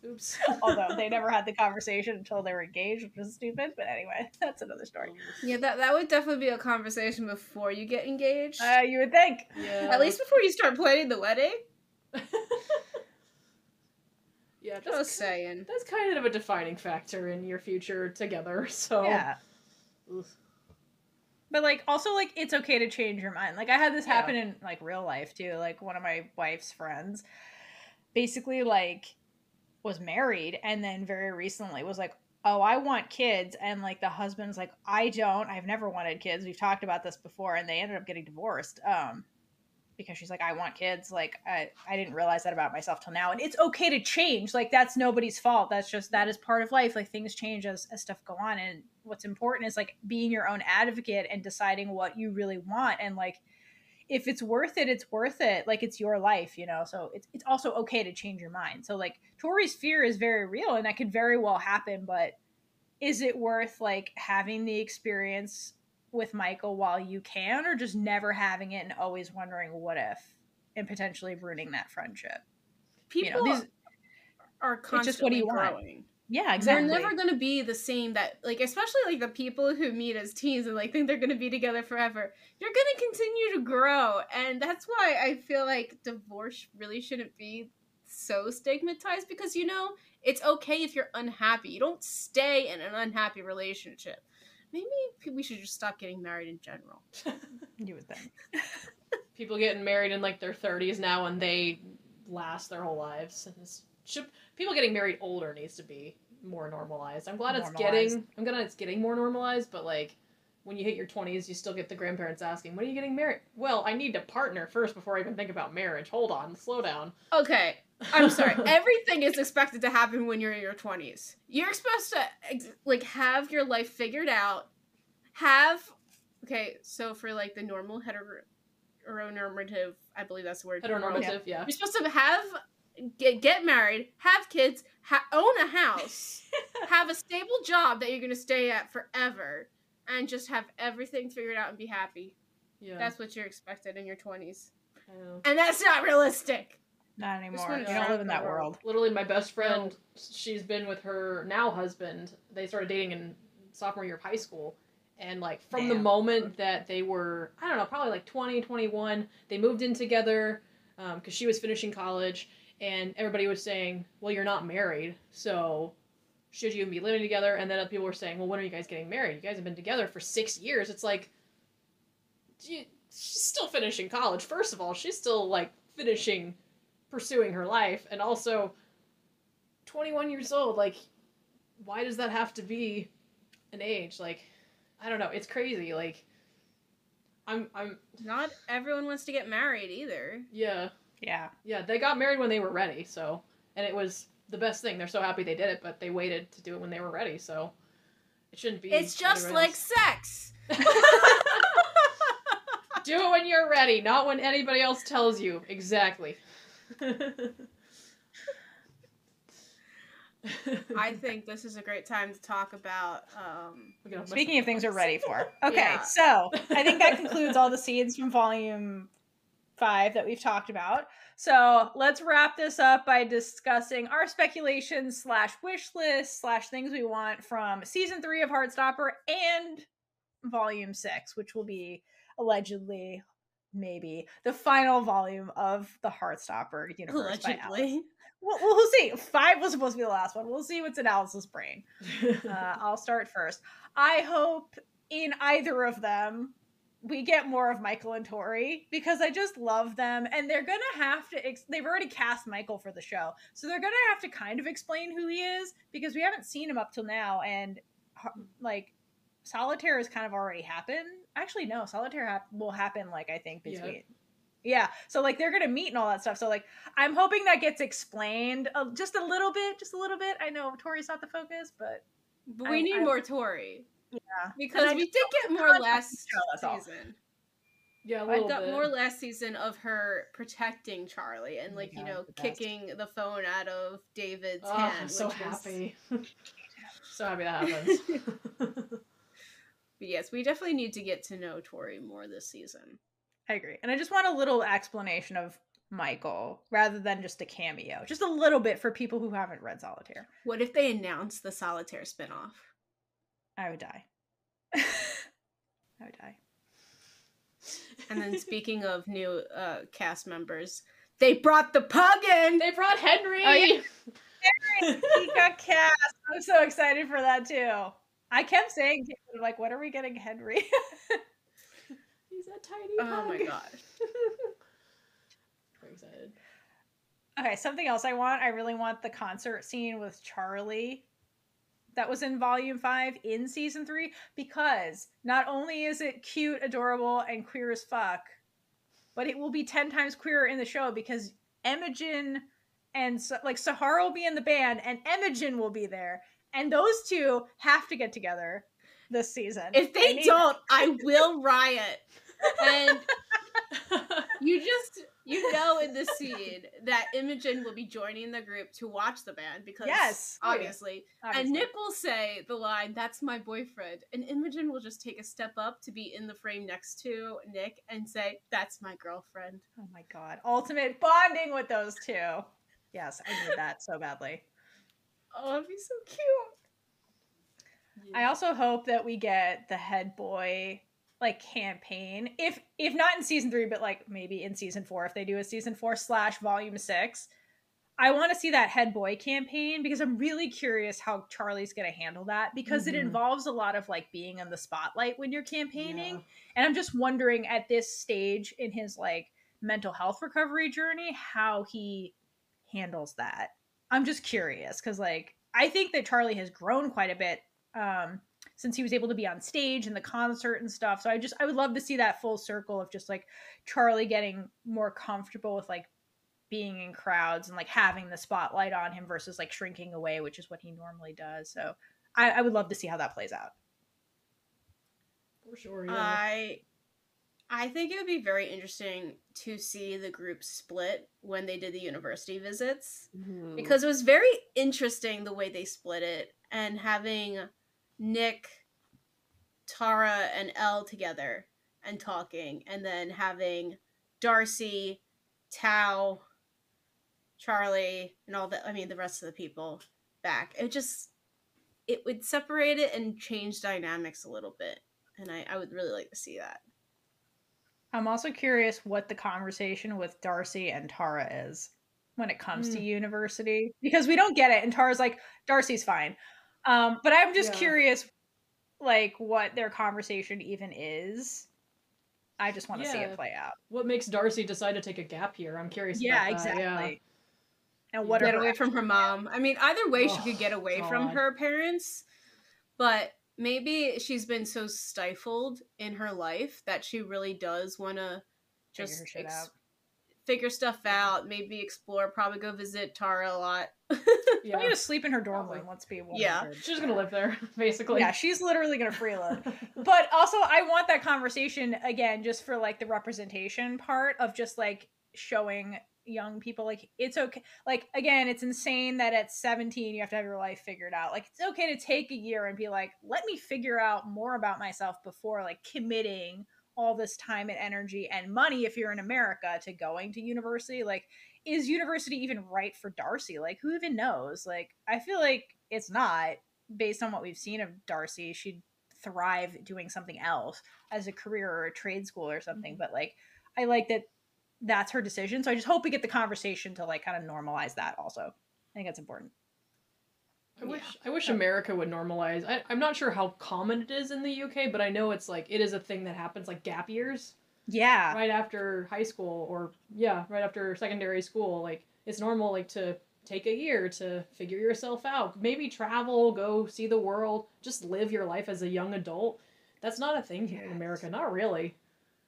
Oops. Although they never had the conversation until they were engaged, which was stupid. But anyway, that's another story. Yeah, that, that would definitely be a conversation before you get engaged. Uh, you would think. Yeah. At least before you start planning the wedding. yeah. Just That's, saying. that's kind of a defining factor in your future together. So. Yeah. Ugh. But like also like it's okay to change your mind. Like I had this Yeah. happen in like real life too. Like one of my wife's friends basically like was married and then very recently was like, "Oh, I want kids." And like the husband's like, "I don't. I've never wanted kids. We've talked about this before." And they ended up getting divorced. Um because she's like, I want kids. Like, I, I didn't realize that about myself till now. And it's okay to change. Like, that's nobody's fault. That's just, that is part of life. Like, things change as, as stuff go on. And what's important is like being your own advocate and deciding what you really want. And like, if it's worth it, it's worth it. Like, it's your life, you know? So it's, it's also okay to change your mind. So, like, Tori's fear is very real and that could very well happen. But is it worth like having the experience with Michael while you can, or just never having it and always wondering what if and potentially ruining that friendship? People these- are just constantly what do you want? growing. Yeah, exactly. They're never going to be the same that like especially like the people who meet as teens and like think they're going to be together forever. You're going to continue to grow and that's why I feel like divorce really shouldn't be so stigmatized because you know, it's okay if you're unhappy. You don't stay in an unhappy relationship. Maybe we should just stop getting married in general. you would think. People getting married in like their 30s now and they last their whole lives. It's, should, people getting married older needs to be more normalized. I'm glad it's getting I'm glad it's getting more normalized, but like when you hit your 20s, you still get the grandparents asking, "When are you getting married?" Well, I need a partner first before I even think about marriage. Hold on, slow down. Okay, I'm sorry. Everything is expected to happen when you're in your 20s. You're supposed to like have your life figured out. Have okay, so for like the normal hetero heteronormative, I believe that's the word. Heteronormative, yeah. You're supposed to have get get married, have kids, ha- own a house, have a stable job that you're going to stay at forever, and just have everything figured out and be happy. Yeah. That's what you're expected in your 20s. I know. And that's not realistic. Not anymore. You don't live in that world. world. Literally, my best friend, she's been with her now husband. They started dating in sophomore year of high school. And, like, from the moment that they were, I don't know, probably like 20, 21, they moved in together um, because she was finishing college. And everybody was saying, well, you're not married. So, should you even be living together? And then other people were saying, well, when are you guys getting married? You guys have been together for six years. It's like, she- she's still finishing college. First of all, she's still, like, finishing pursuing her life and also 21 years old like why does that have to be an age like i don't know it's crazy like i'm i'm Not everyone wants to get married either. yeah Yeah. yeah they got married when they were ready so and it was the best thing they're so happy they did it but they waited to do it when they were ready so it shouldn't be It's just like else. sex. do it when you're ready not when anybody else tells you exactly I think this is a great time to talk about. Um, We can have Speaking of things we're ready for. Okay, Yeah. so I think that concludes all the scenes from volume five that we've talked about. So let's wrap this up by discussing our speculations slash wish list slash things we want from season three of Heartstopper and volume six, which will be allegedly maybe the final volume of the Heartstopper universe. by Alice. allegedly. We'll, we'll see. Five was supposed to be the last one. We'll see what's in Alice's brain uh, I'll start first. I hope in either of them we get more of Michael and Tori because I just love them, and they're gonna have to. Ex- they've already cast Michael for the show, so they're gonna have to kind of explain who he is because we haven't seen him up till now, and like Solitaire has kind of already happened. Actually, no, Solitaire hap- will happen like I think Yeah. between. Yeah, so like they're gonna meet and all that stuff. So like I'm hoping that gets explained uh, just a little bit, just a little bit. I know Tori's not the focus, but But we I- need I- more Tori. Yeah. Because we did get more last of the show, season. yeah, a I got bit. more last season of her protecting Charlie and Oh my like you God, know the best. kicking the phone out of David's Oh, hand. I'm so which was- happy. so happy that happens. But yes, we definitely need to get to know Tori more this season. I agree. And I just want a little explanation of Michael rather than just a cameo. Just a little bit for people who haven't read Solitaire. What if they announce the Solitaire spinoff? I would die. I would die. And then speaking of new uh, cast members, they brought the pug in. they brought Henry. Oh, yeah. he got cast. I'm so excited for that too. I kept saying, like, when are we getting Henry? He's a tiny. Oh my pug. god. Very excited. Okay, something else I want. I really want the concert scene with Charlie that was in volume five in season three because not only is it cute, adorable, and queer as fuck, but it will be 10 times queerer in the show because Imogen and like Sahara will be in the band and Imogen will be there. And those two have to get together this season. If they need- don't, I will riot. And you just you know in this scene that Imogen will be joining the group to watch the band because Yes. Oh, yeah. obviously. obviously. And Nick will say the line, "That's my boyfriend," and Imogen will just take a step up to be in the frame next to Nick and say, "That's my girlfriend." Oh my god. Ultimate bonding with those two. Yes, I need that so badly. Oh, that'd be so cute. I also hope that we get the head boy like campaign. If if not in season three, but like maybe in season four, if they do a season four slash volume six. I want to see that head boy campaign because I'm really curious how Charlie's gonna handle that because it Mhm. involves a lot of like being in the spotlight when you're campaigning. Yeah. And I'm just wondering at this stage in his like mental health recovery journey how he handles that. I'm just curious because like I think that Charlie has grown quite a bit um since he was able to be on stage and the concert and stuff. So I just I would love to see that full circle of just like Charlie getting more comfortable with like being in crowds and like having the spotlight on him versus like shrinking away, which is what he normally does. So I, I would love to see how that plays out. For sure. Yeah. I I think it would be very interesting to see the group split when they did the university visits Ooh. because it was very interesting the way they split it and having Nick, Tara, and Elle together and talking, and then having Darcy, Tao, Charlie, and all the I mean the rest of the people back. It just it would separate it and change dynamics a little bit. And I, I would really like to see that. I'm also curious what the conversation with Darcy and Tara is when it comes to Mm. university because we don't get it and Tara's like Darcy's fine. Um but I'm just Yeah. curious like what their conversation even is. I just want to see it play out. what makes Darcy decide to take a gap year? I'm curious. Yeah, about that, exactly. And what get away from her mom. I mean, either way, she Oh, could get away from her parents, but maybe she's been so stifled in her life that she really does want to Figure just her shit out. figure stuff out. Maybe explore. Probably go visit Tara a lot. Yeah. Yeah. to sleep in her dorm Probably. room. Let's be Yeah. 100. She's gonna live there, basically. Yeah, she's literally gonna freeload. but also, I want that conversation again, just for like the representation part of just like showing young people like it's okay like again it's insane that at 17 you have to have your life figured out. Like it's okay to take a year and be like let me figure out more about myself before like committing all this time and energy and money if you're in america to going to university. Like is university even right for darcy? Like who even knows? Like i feel like it's not based on what we've seen of darcy she'd thrive doing something else as a career or a trade school or something. Mm-hmm. But like i like that that's her decision. So I just hope we get the conversation to like kind of normalize that also. I think that's important. I wish I wish America would normalize. I, I'm not sure how common it is in the UK, but I know it's like it is a thing that happens like gap years Yeah. right after high school or yeah, right after secondary school. Like it's normal like to take a year to figure yourself out. Maybe travel, go see the world, just live your life as a young adult. That's not a thing here in America. Not really.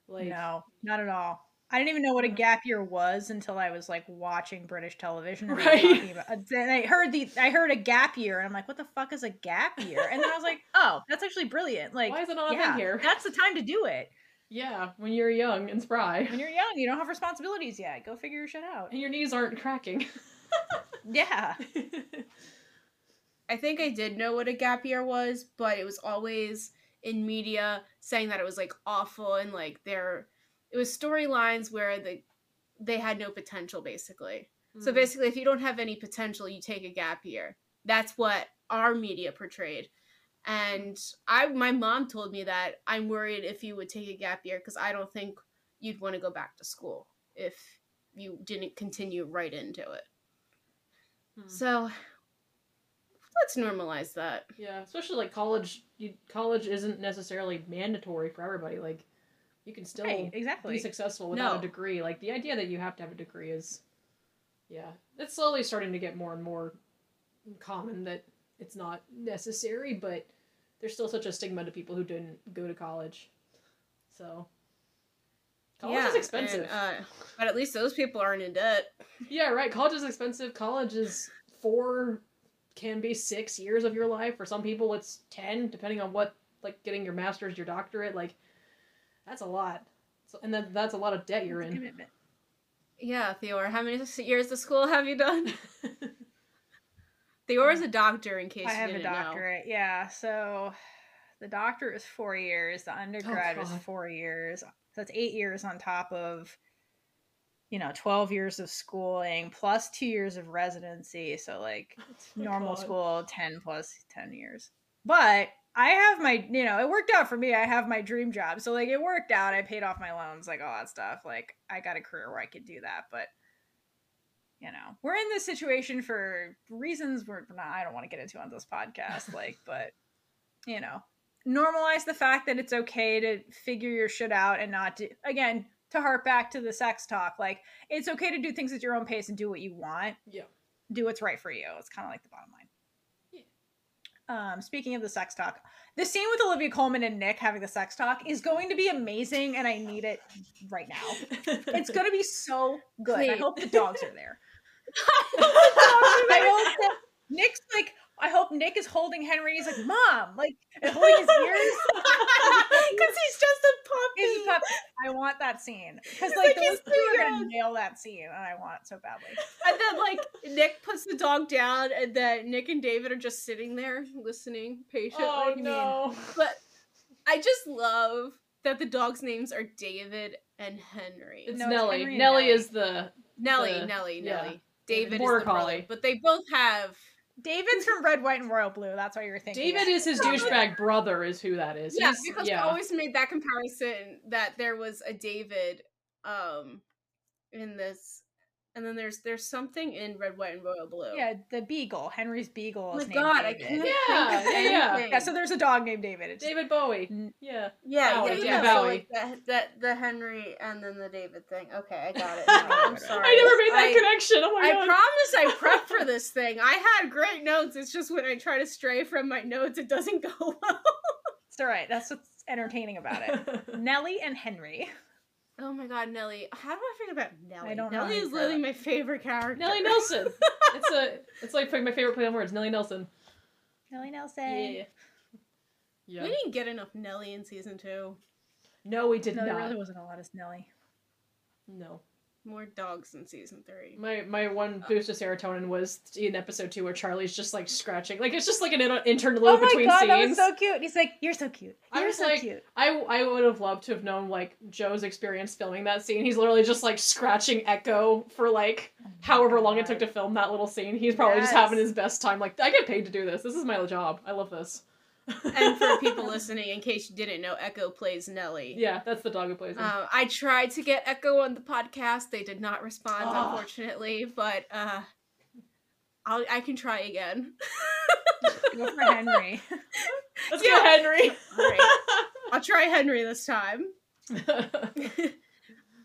Like no, not at all. I didn't even know what a gap year was until I was like watching British television. and Right. talking about- uh, I heard the I heard a gap year, and I'm like, what the fuck is a gap year? And then I was like, oh, that's actually brilliant. Like, why is it not a yeah, here? that's the time to do it. Yeah, when you're young and spry. When you're young, you don't have responsibilities yet. Go figure your shit out. and your knees aren't cracking. Yeah. I think I did know what a gap year was, but it was always in media saying that it was like awful and like there it was storylines where the they had no potential basically. So Mm. basically if you don't have any potential, you take a gap year. That's what our media portrayed. And I my mom told me that I'm worried if you would take a gap year cuz I don't think you'd want to go back to school if you didn't continue right into it. Hmm. So let's normalize that. Yeah, especially like college. You, college isn't necessarily mandatory for everybody. Like, you can still Right, exactly. be successful without No. a degree. Like the idea that you have to have a degree is, yeah, it's slowly starting to get more and more common that it's not necessary. But there's still such a stigma to people who didn't go to college. So, college is expensive. and, uh, but at least those people aren't in debt. Yeah, right. College is expensive. College is four, can be six years of your life. For some people, it's ten, depending on what, like getting your master's, your doctorate. Like, that's a lot. So, and then that's a lot of debt you're in. Commitment. Yeah, Theor, how many years of school have you done? Theor is a doctor, in case I you have a didn't know. doctorate. Yeah. So the doctorate is four years. The undergrad is God. four years. So that's eight years on top of, you know, 12 years of schooling plus two years of residency. So like normal God. school, 10 plus 10 years. But I have my, you know, it worked out for me. I have my dream job. So like it worked out. I paid off my loans, like all that stuff. Like I got a career where I could do that. But you know, we're in this situation for reasons we're not, I don't want to get into on this podcast. Like, but you know, normalize the fact that it's okay to figure your shit out and not do, again, to harp back to the sex talk. Like, it's okay to do things at your own pace and do what you want Yeah. do what's right for you. It's kind of like the bottom line. Um, speaking of the sex talk, the scene with Olivia Colman and Nick having the sex talk is going to be amazing, and I need it right now. It's going to be so good. I hope the dogs are there. I hope that Nick's like. I hope Nick is holding Henry. He's like, "Mom," like and holding his ears. Because he's just a puppy. He's a puppy. I want that scene because like, like, the he's listeners too are gonna nail that scene, and I want it so badly. And then, like, Nick puts the dog down, and then Nick and David are just sitting there listening patiently. oh no. But I just love that the dogs' names are David and Henry. It's No, it's Nellie. Henry and Nellie Nellie. is the Nellie, the- Nellie, yeah. Nellie. David is Border the brother, collie. but they both have. David's from Red, White, and Royal Blue. That's what you're thinking. David of. is his douchebag brother. Is who that is. Yeah, He's- because yeah. I always made that comparison that there was a David, um, in this, and then there's there's something in Red, White, and Royal Blue. Yeah, the beagle. Henry's beagle Oh is my named god, I David. can't Yeah, think of yeah, yeah. Yeah, so there's a dog named David. It's David Bowie. N- Yeah. Yeah, Bowie, yeah, David yeah. So Bowie. like that, that the Henry and then the David thing. Okay, I got it. now. I'm sorry. I never made that I- connection. Oh my I god. promise I prepped for this thing. I had great notes. It's just when I try to stray from my notes, it doesn't go well. It's all right. That's what's entertaining about it. Nellie and Henry. Oh my god, Nellie. How do I forget about Nellie? I don't know Nellie how is say literally my favorite character. Nellie Nelson. it's a. It's like my favorite play on words. Nellie Nelson. Nellie Nelson. Yeah. Yeah. We didn't get enough Nellie in season two. No, we did No, there not. really wasn't a lot of Nellie. No. More dogs in season three. My my one uh. boost of serotonin was in episode two where Charlie's just like scratching, like it's just like an in- interlude Oh my between god, scenes. that was so cute. He's like, "You're so cute. I You're was so like, cute." I I would have loved to have known like Joe's experience filming that scene. He's literally just like scratching Echo for like oh however long it took to film that little scene. He's probably just having his best time. Like I get paid to do this. This is my job. I love this. And for people listening, in case you didn't know, Echo plays Nellie. yeah, that's the dog who plays him. Uh, I tried to get Echo on the podcast. They did not respond, Ah. unfortunately. But uh, I'll, I can try again. Go for Henry. Let's yeah. go, Henry. Alright. I'll try Henry this time.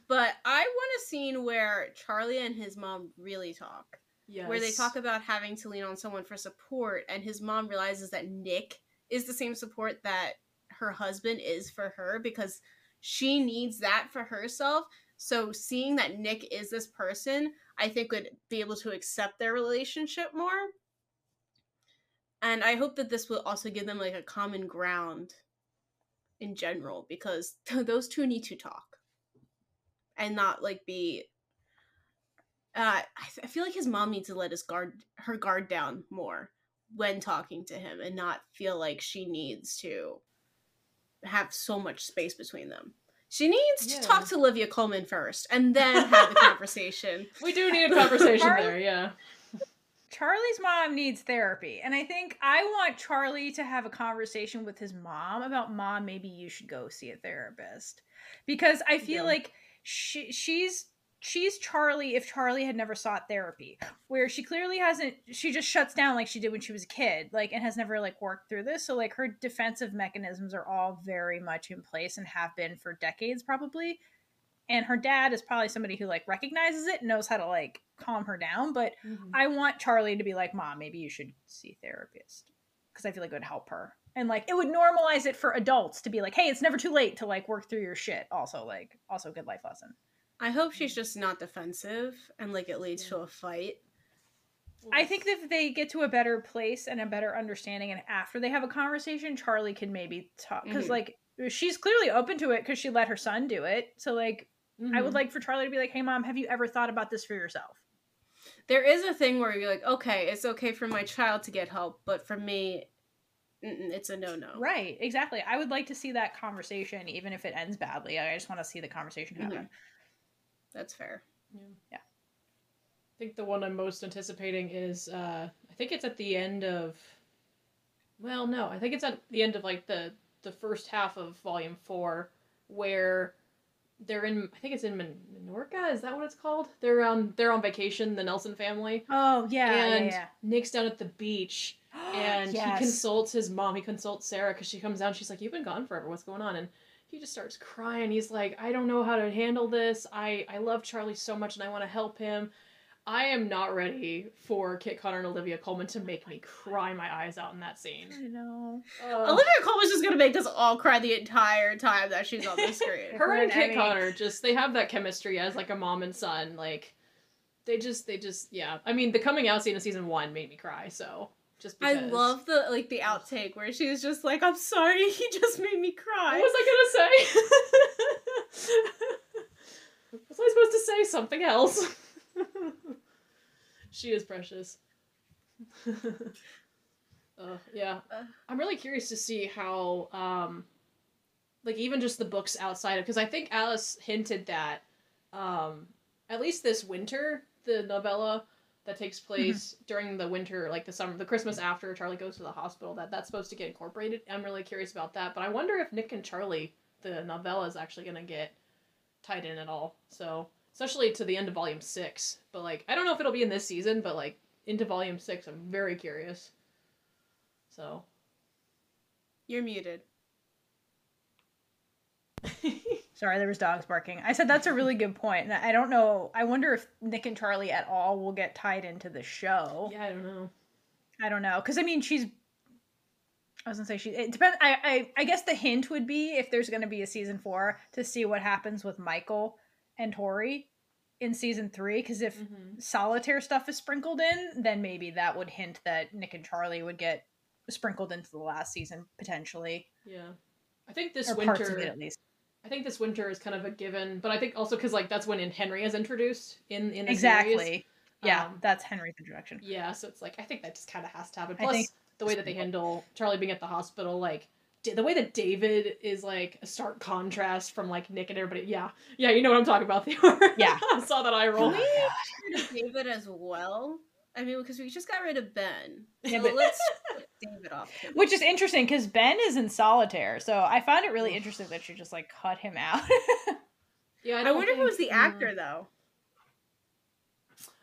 But I want a scene where Charlie and his mom really talk. yes. Where they talk about having to lean on someone for support, and his mom realizes that Nick is the same support that her husband is for her because she needs that for herself. So seeing that Nick is this person, I think would be able to accept their relationship more. And I hope that this will also give them like a common ground in general because those two need to talk and not like be uh I, I feel like his mom needs to let his guard her guard down more when talking to him and not feel like she needs to have so much space between them she needs Yeah. to talk to olivia colman first and then have the conversation We do need a conversation Charlie- there. Yeah. Charlie's mom needs therapy. And I think I want Charlie to have a conversation with his mom about mom, maybe you should go see a therapist. Because I feel Yeah. like she she's she's Charlie if Charlie had never sought therapy. Where she clearly hasn't she just shuts down like she did when she was a kid, like and has never like worked through this. So like her defensive mechanisms are all very much in place and have been for decades probably. And her dad is probably somebody who like recognizes it and knows how to like calm her down, but mm-hmm. I want Charlie to be like, Mom, maybe you should see a therapist. Because I feel like it would help her. And like it would normalize it for adults to be like, hey, it's never too late to like work through your shit. Also, like, also a good life lesson. I hope she's just not defensive and like it leads to a fight I think that if they get to a better place and a better understanding, and after they have a conversation, Charlie can maybe talk. Because Mhm. like she's clearly open to it because she let her son do it. So like I Mm-hmm. would like for Charlie to be like, hey, mom, have you ever thought about this for yourself? there is a thing where you're like okay it's okay for my child to get help but for me it's a no-no Right, exactly. I would like to see that conversation, even if it ends badly. I just want to see the conversation happen. Mhm. That's fair Yeah. I think the one I'm most anticipating is uh I think it's at the end of well no, I think it's at the end of like the the first half of volume 4 where they're in I think it's in Min- Minorca, is that what it's called? They're on they're on vacation, the Nelson family. Oh yeah, and yeah, Nick's down at the beach and Yes. he consults his mom. He consults Sarah because she comes down. She's like, "You've been gone forever. What's going on?" And he just starts crying. He's like, "I don't know how to handle this. I I love Charlie so much, and I want to help him. I am not ready for Kit Connor and Olivia Colman to make me cry my eyes out in that scene. I know. Ugh. olivia colman's just gonna make us all cry the entire time that she's on the screen her and Kit Emmy. Connor just they have that chemistry as like a mom and son. Like they just they just yeah. I mean, the coming out scene of season one made me cry. So just I love the like the outtake where she was just like, "I'm sorry, he just made me cry." What was I gonna say? was I supposed to say something else? she is precious. uh, yeah. I'm really curious to see how, um, like even just the books outside of because I think Alice hinted that, um, at least this winter, the novella that takes mm-hmm. place during the winter, like the summer, the Christmas after Charlie goes to the hospital, that that's supposed to get incorporated. I'm really curious about that, but I wonder if Nick and Charlie, the novella, is actually gonna get tied in at all. So, especially to the end of volume six. But like, I don't know if it'll be in this season, but like into volume six, I'm very curious. So, You're muted. Sorry, there was dogs barking. I said that's a really good point, and I don't know. I wonder if Nick and Charlie at all will get tied into the show. yeah, I don't know. I don't know, because I mean, she's. I was gonna say she. It depends. I, I I guess the hint would be if there's gonna be a season four to see what happens with Michael and Tori in season three. Because if Mhm. solitaire stuff is sprinkled in, then maybe that would hint that Nick and Charlie would get sprinkled into the last season potentially, Yeah, I think this or winter. at least. I think this winter is kind of a given, but I think also because like that's when in Henry is introduced in in the exactly. series. Yeah, Um, that's Henry's introduction. Yeah, so it's like I think that just kind of has to happen. Plus think- the way that they handle Charlie being at the hospital, like the way that David is like a stark contrast from like Nick and everybody. Yeah, yeah, you know what I'm talking about. Theodore. Yeah. I saw that eye roll. Can we get rid of David as well? I mean, because we just got rid of Ben. So Yeah, but- let's put David off. too. Which is interesting because Ben is in solitaire, so I found it really interesting that she just like cut him out. Yeah, I, don't wonder if it was the actor though.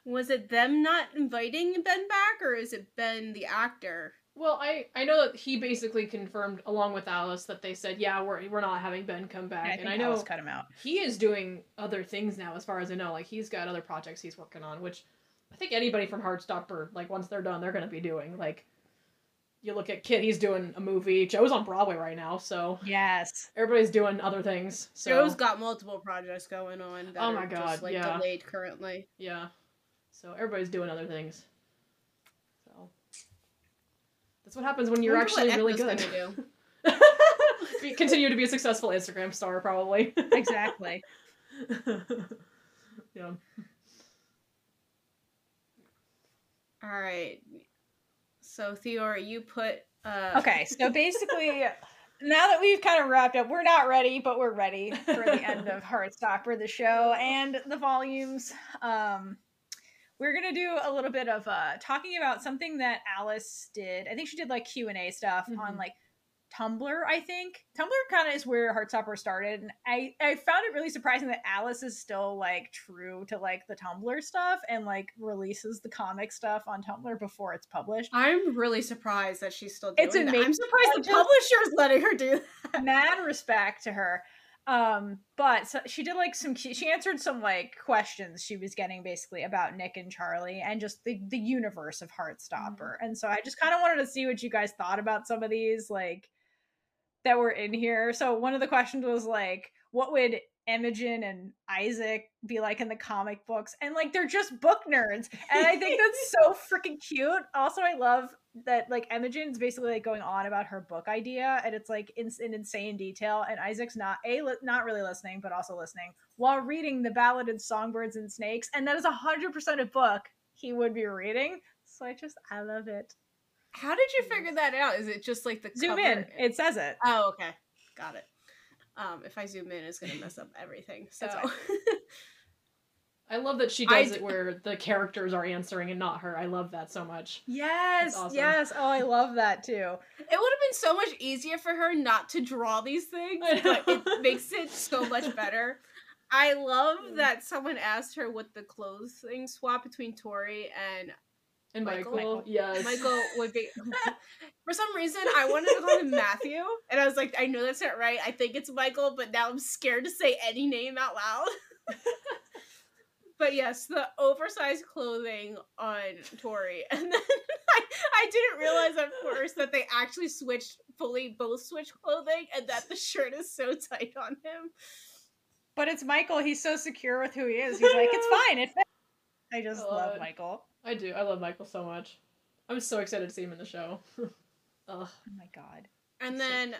Was it them not inviting Ben back, or is it Ben the actor? Well, I I know that he basically confirmed along with Alice that they said, yeah, we're we're not having Ben come back, I and think I know Alice cut him out. he is doing other things now, as far as I know. Like he's got other projects he's working on, which I think anybody from Heartstopper, like once they're done, they're gonna be doing. Like you look at Kit, he's doing a movie. Joe's on Broadway right now, so Yes. everybody's doing other things. So Joe's got multiple projects going on. That Oh are my God, just, like yeah. delayed currently. yeah, so everybody's doing other things. So that's what happens when you're Wonder what actually really good. gonna do. Be- Continue to be a successful Instagram star, probably. Exactly. yeah. All right. So Theora, you put. Uh, okay, so basically, now that we've kind of wrapped up, we're not ready, but we're ready for the end of Heartstopper, the show, and the volumes. Um, we're gonna do a little bit of uh, talking about something that Alice did. I think she did like Q and A stuff on Mhm. like Tumblr. I think Tumblr kind of is where Heartstopper started, and I I found it really surprising that Alice is still like true to like the Tumblr stuff and like releases the comic stuff on Tumblr before it's published. I'm really surprised that she's still doing It's that. I'm surprised I the just- publisher's letting her do that. mad respect to her um but so she did like some she answered some like questions she was getting basically about nick and charlie and just the the universe of heartstopper and so i just kind of wanted to see what you guys thought about some of these like that were in here so one of the questions was like what would Imogen and Isaac be like in the comic books, and like they're just book nerds, and I think that's so freaking cute. Also, I love that like Imogen's basically like going on about her book idea, and it's like in, in insane detail, and Isaac's not a li- not really listening, but also listening while reading the Ballad of Songbirds and Snakes, and that is a hundred percent a book he would be reading. So I just I love it. How did you figure that out? Is it just like the Zoom cover? in, it says it. Oh, okay, got it. Um, if I zoom in, it's gonna mess up everything. So I love that she does d- it where the characters are answering and not her. I love that so much. Yes, awesome. yes. Oh, I love that too. it would have been so much easier for her not to draw these things, but it makes it so much better. I love that someone asked her what the clothing swap between Tori and And Michael? Michael, Michael. yes. Michael would be. For some reason, I wanted to call him Matthew, and I was like, I know that's not right. I think it's Michael, but now I'm scared to say any name out loud. but yes, the oversized clothing on Tori, and then I, I didn't realize at first that they actually switched fully, both switched clothing, and that the shirt is so tight on him. But it's Michael. He's so secure with who he is. He's like, it's fine. It. I just I love love. Michael. I do. I love Michael so much. I'm so excited to see him in the show. Ugh. Oh my god. And So- then,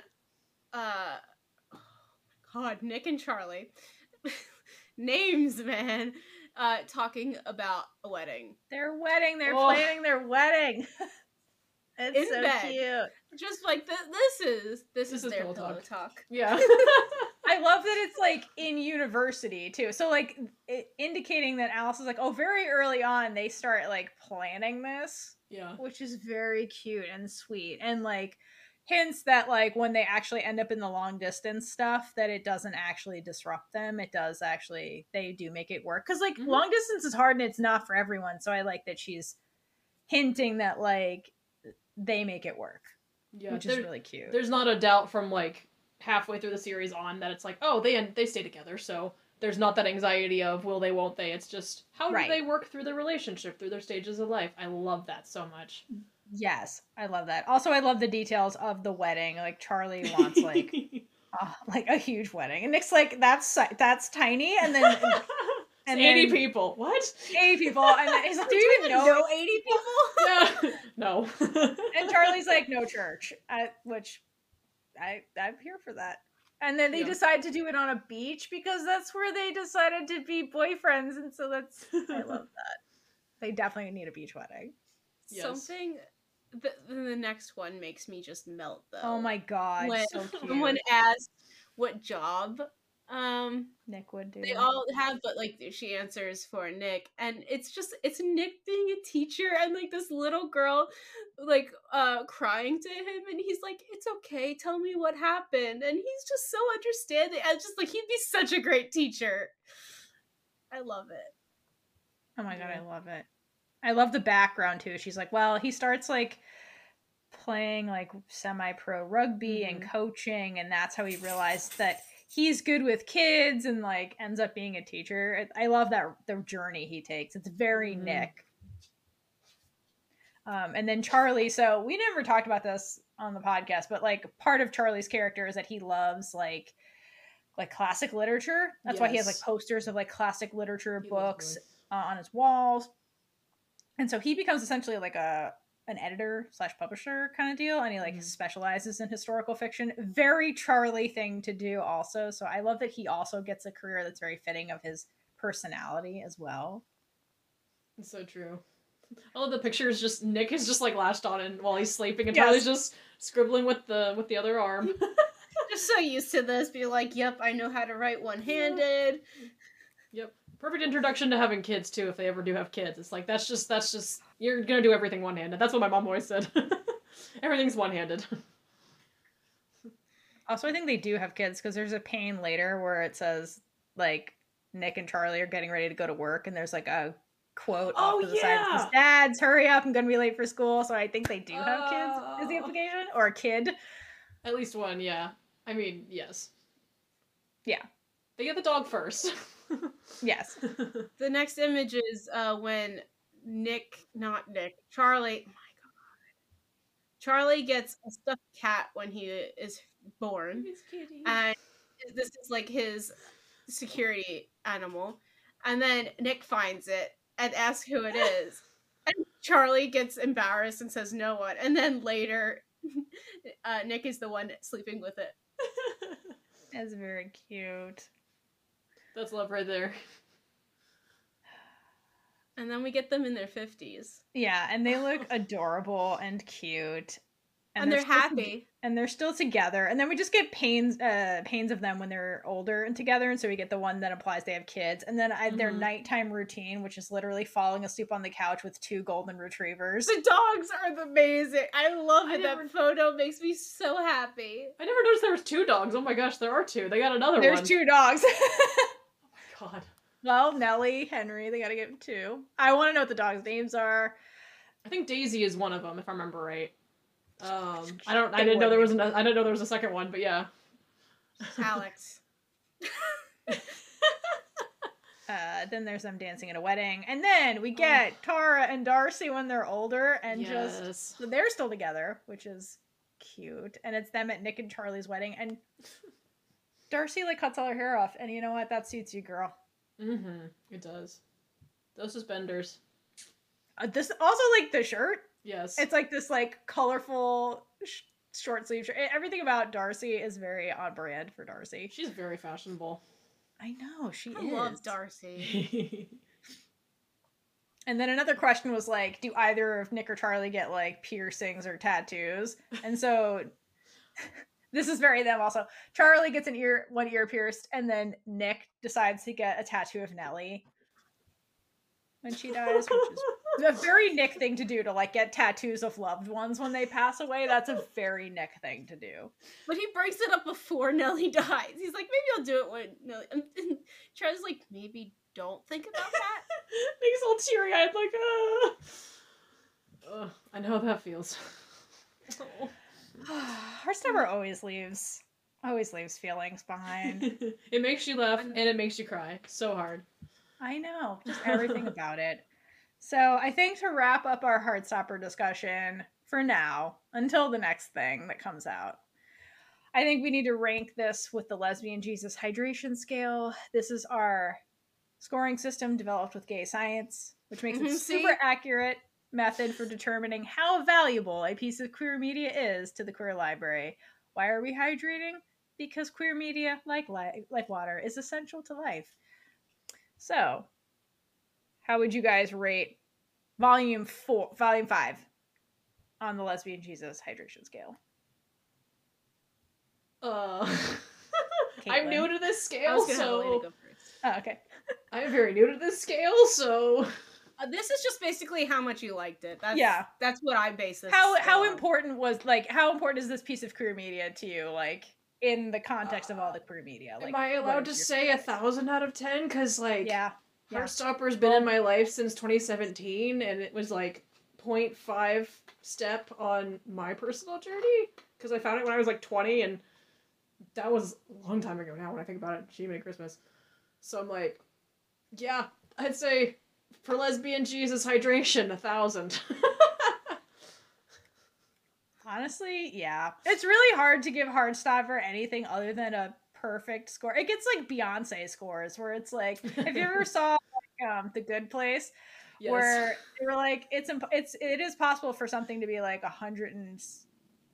uh, oh my god, Nick and Charlie, names, man, uh, talking about a wedding. Their wedding. They're Oh. planning their wedding. it's In so bed. cute. Just like th- this is this, This is, is their pillow pillow talk. talk. Yeah. I love that it's like in university too. So like it, indicating that Alice is like, oh, very early on they start like planning this, yeah. which is very cute and sweet, and like hints that like when they actually end up in the long distance stuff that it doesn't actually disrupt them it does actually they do make it work because like Mhm. long distance is hard and it's not for everyone so i like that she's hinting that like they make it work Yeah. which is really cute There's not a doubt from like halfway through the series on that it's like, oh, they they stay together, so there's not that anxiety of will they, won't they. It's just how Right. do they work through their relationship, through their stages of life. I love that so much. yes i love that also i love the details of the wedding like charlie wants like uh, like a huge wedding and nick's like that's that's tiny and then and and 80 then- people. What? 80 people and he's like do you even know 80 people? no. no. and Charlie's like, no church, I, which I I'm here for that. And then they Yeah. decide to do it on a beach because that's where they decided to be boyfriends. And so that's, I love that. They definitely need a beach wedding. Yes. Something. The, the next one makes me just melt though. Oh my God. When so cute. someone asked what job um Nick would do. they all have but like she answers for nick and it's just it's nick being a teacher and like this little girl like uh crying to him and he's like it's okay tell me what happened and he's just so understanding and just like he'd be such a great teacher i love it Oh my god, I love it. I love the background too. She's like, well, he starts like playing like semi-pro rugby and coaching, and that's how he realized that he's good with kids and like ends up being a teacher. I love that the journey he takes. It's very Mhm. Nick. Um, and then Charlie. So we never talked about this on the podcast, but like part of Charlie's character is that he loves like like classic literature. That's why he has like posters of like classic literature He books uh, on his walls. And so he becomes essentially like a an editor slash publisher kind of deal, and he like Mhm. specializes in historical fiction. Very Charlie thing to do, also. So I love that he also gets a career that's very fitting of his personality as well. It's so true. All of the pictures just Nick is just like latched on and while he's sleeping and Yes. Charlie's just scribbling with the with the other arm. just so used to this be like yep i know how to write one-handed yep. Perfect introduction to having kids too if they ever do have kids. It's like that's just that's just you're gonna do everything one handed. That's what my mom always said. Everything's one handed. Also, I think they do have kids because there's a pane later where it says like Nick and Charlie are getting ready to go to work, and there's like a quote off Oh, to the side says, yeah! "Dads, hurry up! I'm gonna be late for school." So I think they do have kids. Is the Oh. implication or a kid? At least one, yeah. I mean, yes. Yeah. They get the dog first. Yes. the next image is uh when nick not nick charlie oh my god. Charlie gets a stuffed cat when he is born. And this is like his security animal. And then nick finds it and asks who it is. And charlie gets embarrassed and says no one. And then later uh, nick is the one sleeping with it. That's very cute. That's love right there. and then we get them in their 50s Yeah, and they look adorable and cute. and, they're, still to- happy and they're still together. And then we just get pains uh pains of them when they're older and together. And so we get the one that implies they have kids. And then I, their Mhm. nighttime routine, which is literally falling asleep on the couch with two golden retrievers. The dogs are amazing. I love I it. never- That photo makes me so happy. I never noticed there was two dogs. Oh my gosh, there are two. They got another one. There's two dogs. God. well, Nellie, Henry, they gotta get two. I want to know what the dogs' names are. I think Daisy is one of them, if I remember right. Um, I don't. I didn't know there was. An, I didn't know there was a second one, but yeah. Alex. Uh, then there's them dancing at a wedding, and then we get Tara and Darcy when they're older, and just yes. so they're still together, which is cute. And it's them at Nick and Charlie's wedding, and Darcy like cuts all her hair off, and you know what? That suits you, girl. Mm-hmm. It does. Those suspenders. Uh, this also like the shirt. Yes. It's like this like colorful sh- short sleeve shirt. Everything about Darcy is very on brand for Darcy. She's very fashionable. I know she I is. love Darcy. And then another question was like, do either of Nick or Charlie get like piercings or tattoos? And so this is very them also. Charlie gets an ear one ear pierced, and then Nick decides to get a tattoo of Nellie when she dies, which is a very Nick thing to do to like get tattoos of loved ones when they pass away. That's a very Nick thing to do. But he breaks it up before Nellie dies. He's like, maybe I'll do it when Nellie. And, and Charlie's like, maybe don't think about that. Nick's all teary eyed, like, uh. Ugh, I know how that feels. Heartstopper always leaves always leaves feelings behind. it makes you laugh and it makes you cry so hard. I know, just everything about it. So I think to wrap up our Heartstopper discussion for now, until the next thing that comes out, I think we need to rank this with the Lesbian Jesus hydration scale. This is our scoring system developed with gay science, which makes it Mhm, see? super accurate method for determining how valuable a piece of queer media is to the queer library. Why are we hydrating? because queer media, like li- like water, is essential to life. So, how would you guys rate volume four, volume five, on the lesbian Jesus hydration scale? Uh, I'm new to this I scale, was gonna have Alayna so go first. Oh, okay. I'm very new to this scale, so Uh, this is just basically how much you liked it. That's, Yeah. that's what I base this. How how on. important was like how important is this piece of queer media to you? Like in the context of all the queer media? Like, am I allowed to is your- say a thousand out of ten? Because like, Yeah. yeah. Heartstopper's been in my life since 2017, and it was like 0.5 step on my personal journey because I found it when I was like 20, and that was a long time ago now when I think about it. Achievement at Christmas. So I'm like, yeah, I'd say for lesbian Jesus hydration, a thousand. Honestly, yeah. It's really hard to give Heartstopper anything other than a perfect score. It gets like Beyonce scores where it's like, if you ever saw like, um, The Good Place, where they were like, it's imp- it's it is possible for something to be like a hundred and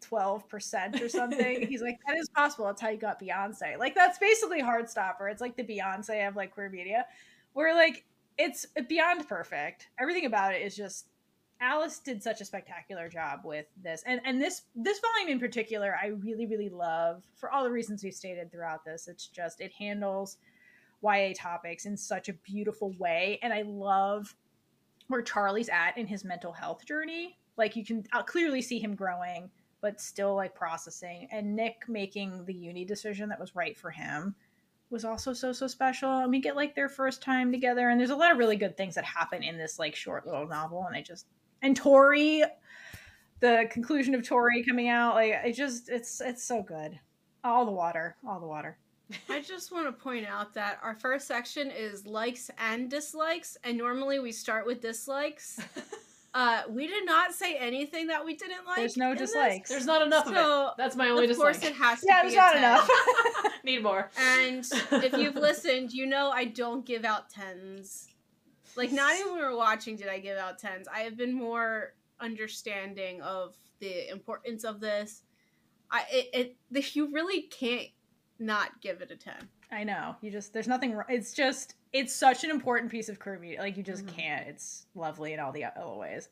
twelve percent or something. He's like, that is possible. That's how you got Beyonce. Like that's basically Heartstopper. It's like the Beyonce of like queer media, where like it's beyond perfect. Everything about it is just Alice did such a spectacular job with this, and and this this volume in particular, I really really love for all the reasons we've stated throughout this. It's just it handles YA topics in such a beautiful way, and I love where Charlie's at in his mental health journey. Like you can uh, clearly see him growing, but still like processing, and Nick making the uni decision that was right for him was also so so special and we get like their first time together and there's a lot of really good things that happen in this like short little novel and i just and tori the conclusion of tori coming out like it just it's it's so good all the water all the water I just want to point out that our first section is likes and dislikes, and normally we start with dislikes. Uh, we did not say anything that we didn't like. there's no in this, dislikes There's not enough of it. That's my only Of course, dislike. it has to yeah be there's a not 10. enough Need more. And if you've listened, you know I don't give out tens. Like not even when we were watching did I give out tens. I have been more understanding of the importance of this. I it, it the, you really can't not give it a ten. i know you just there's nothing wrong it's just it's such an important piece of media like you just Mhm. can't it's lovely in all the other ways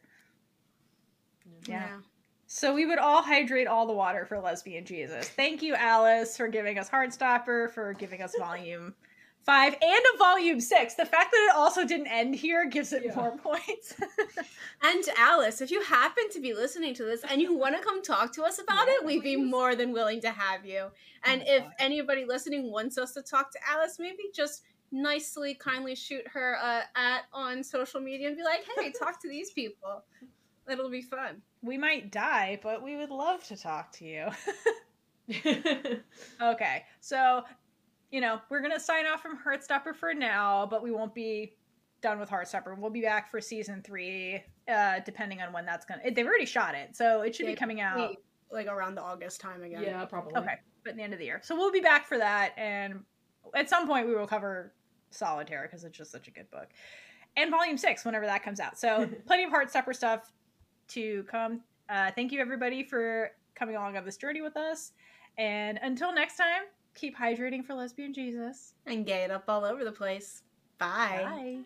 Yeah. Yeah. So we would all hydrate all the water for lesbian Jesus. Thank you, Alice, for giving us Heartstopper, for giving us volume five and a volume six. The fact that it also didn't end here gives it Yeah. more points. And Alice, if you happen to be listening to this and you want to come talk to us about Yeah, it, we'd be more than willing to have you. And my if God. anybody listening wants us to talk to Alice, maybe just nicely, kindly shoot her uh, at on social media and be like, "Hey, talk to these people." It'll be fun. we might die, but we would love to talk to you. okay, so you know we're gonna sign off from Heartstopper for now, but we won't be done with Heartstopper. We'll be back for season three, uh, depending on when that's gonna. They've already shot it, so it should be coming out. like around the August time again. yeah, probably. Okay, but at the end of the year. So we'll be back for that, and at some point we will cover Solitaire because it's just such a good book, and Volume Six whenever that comes out. So plenty of Heartstopper stuff to come. Uh, thank you everybody for coming along on this journey with us, and until next time, keep hydrating for lesbian Jesus. And gay it up all over the place. Bye. Bye.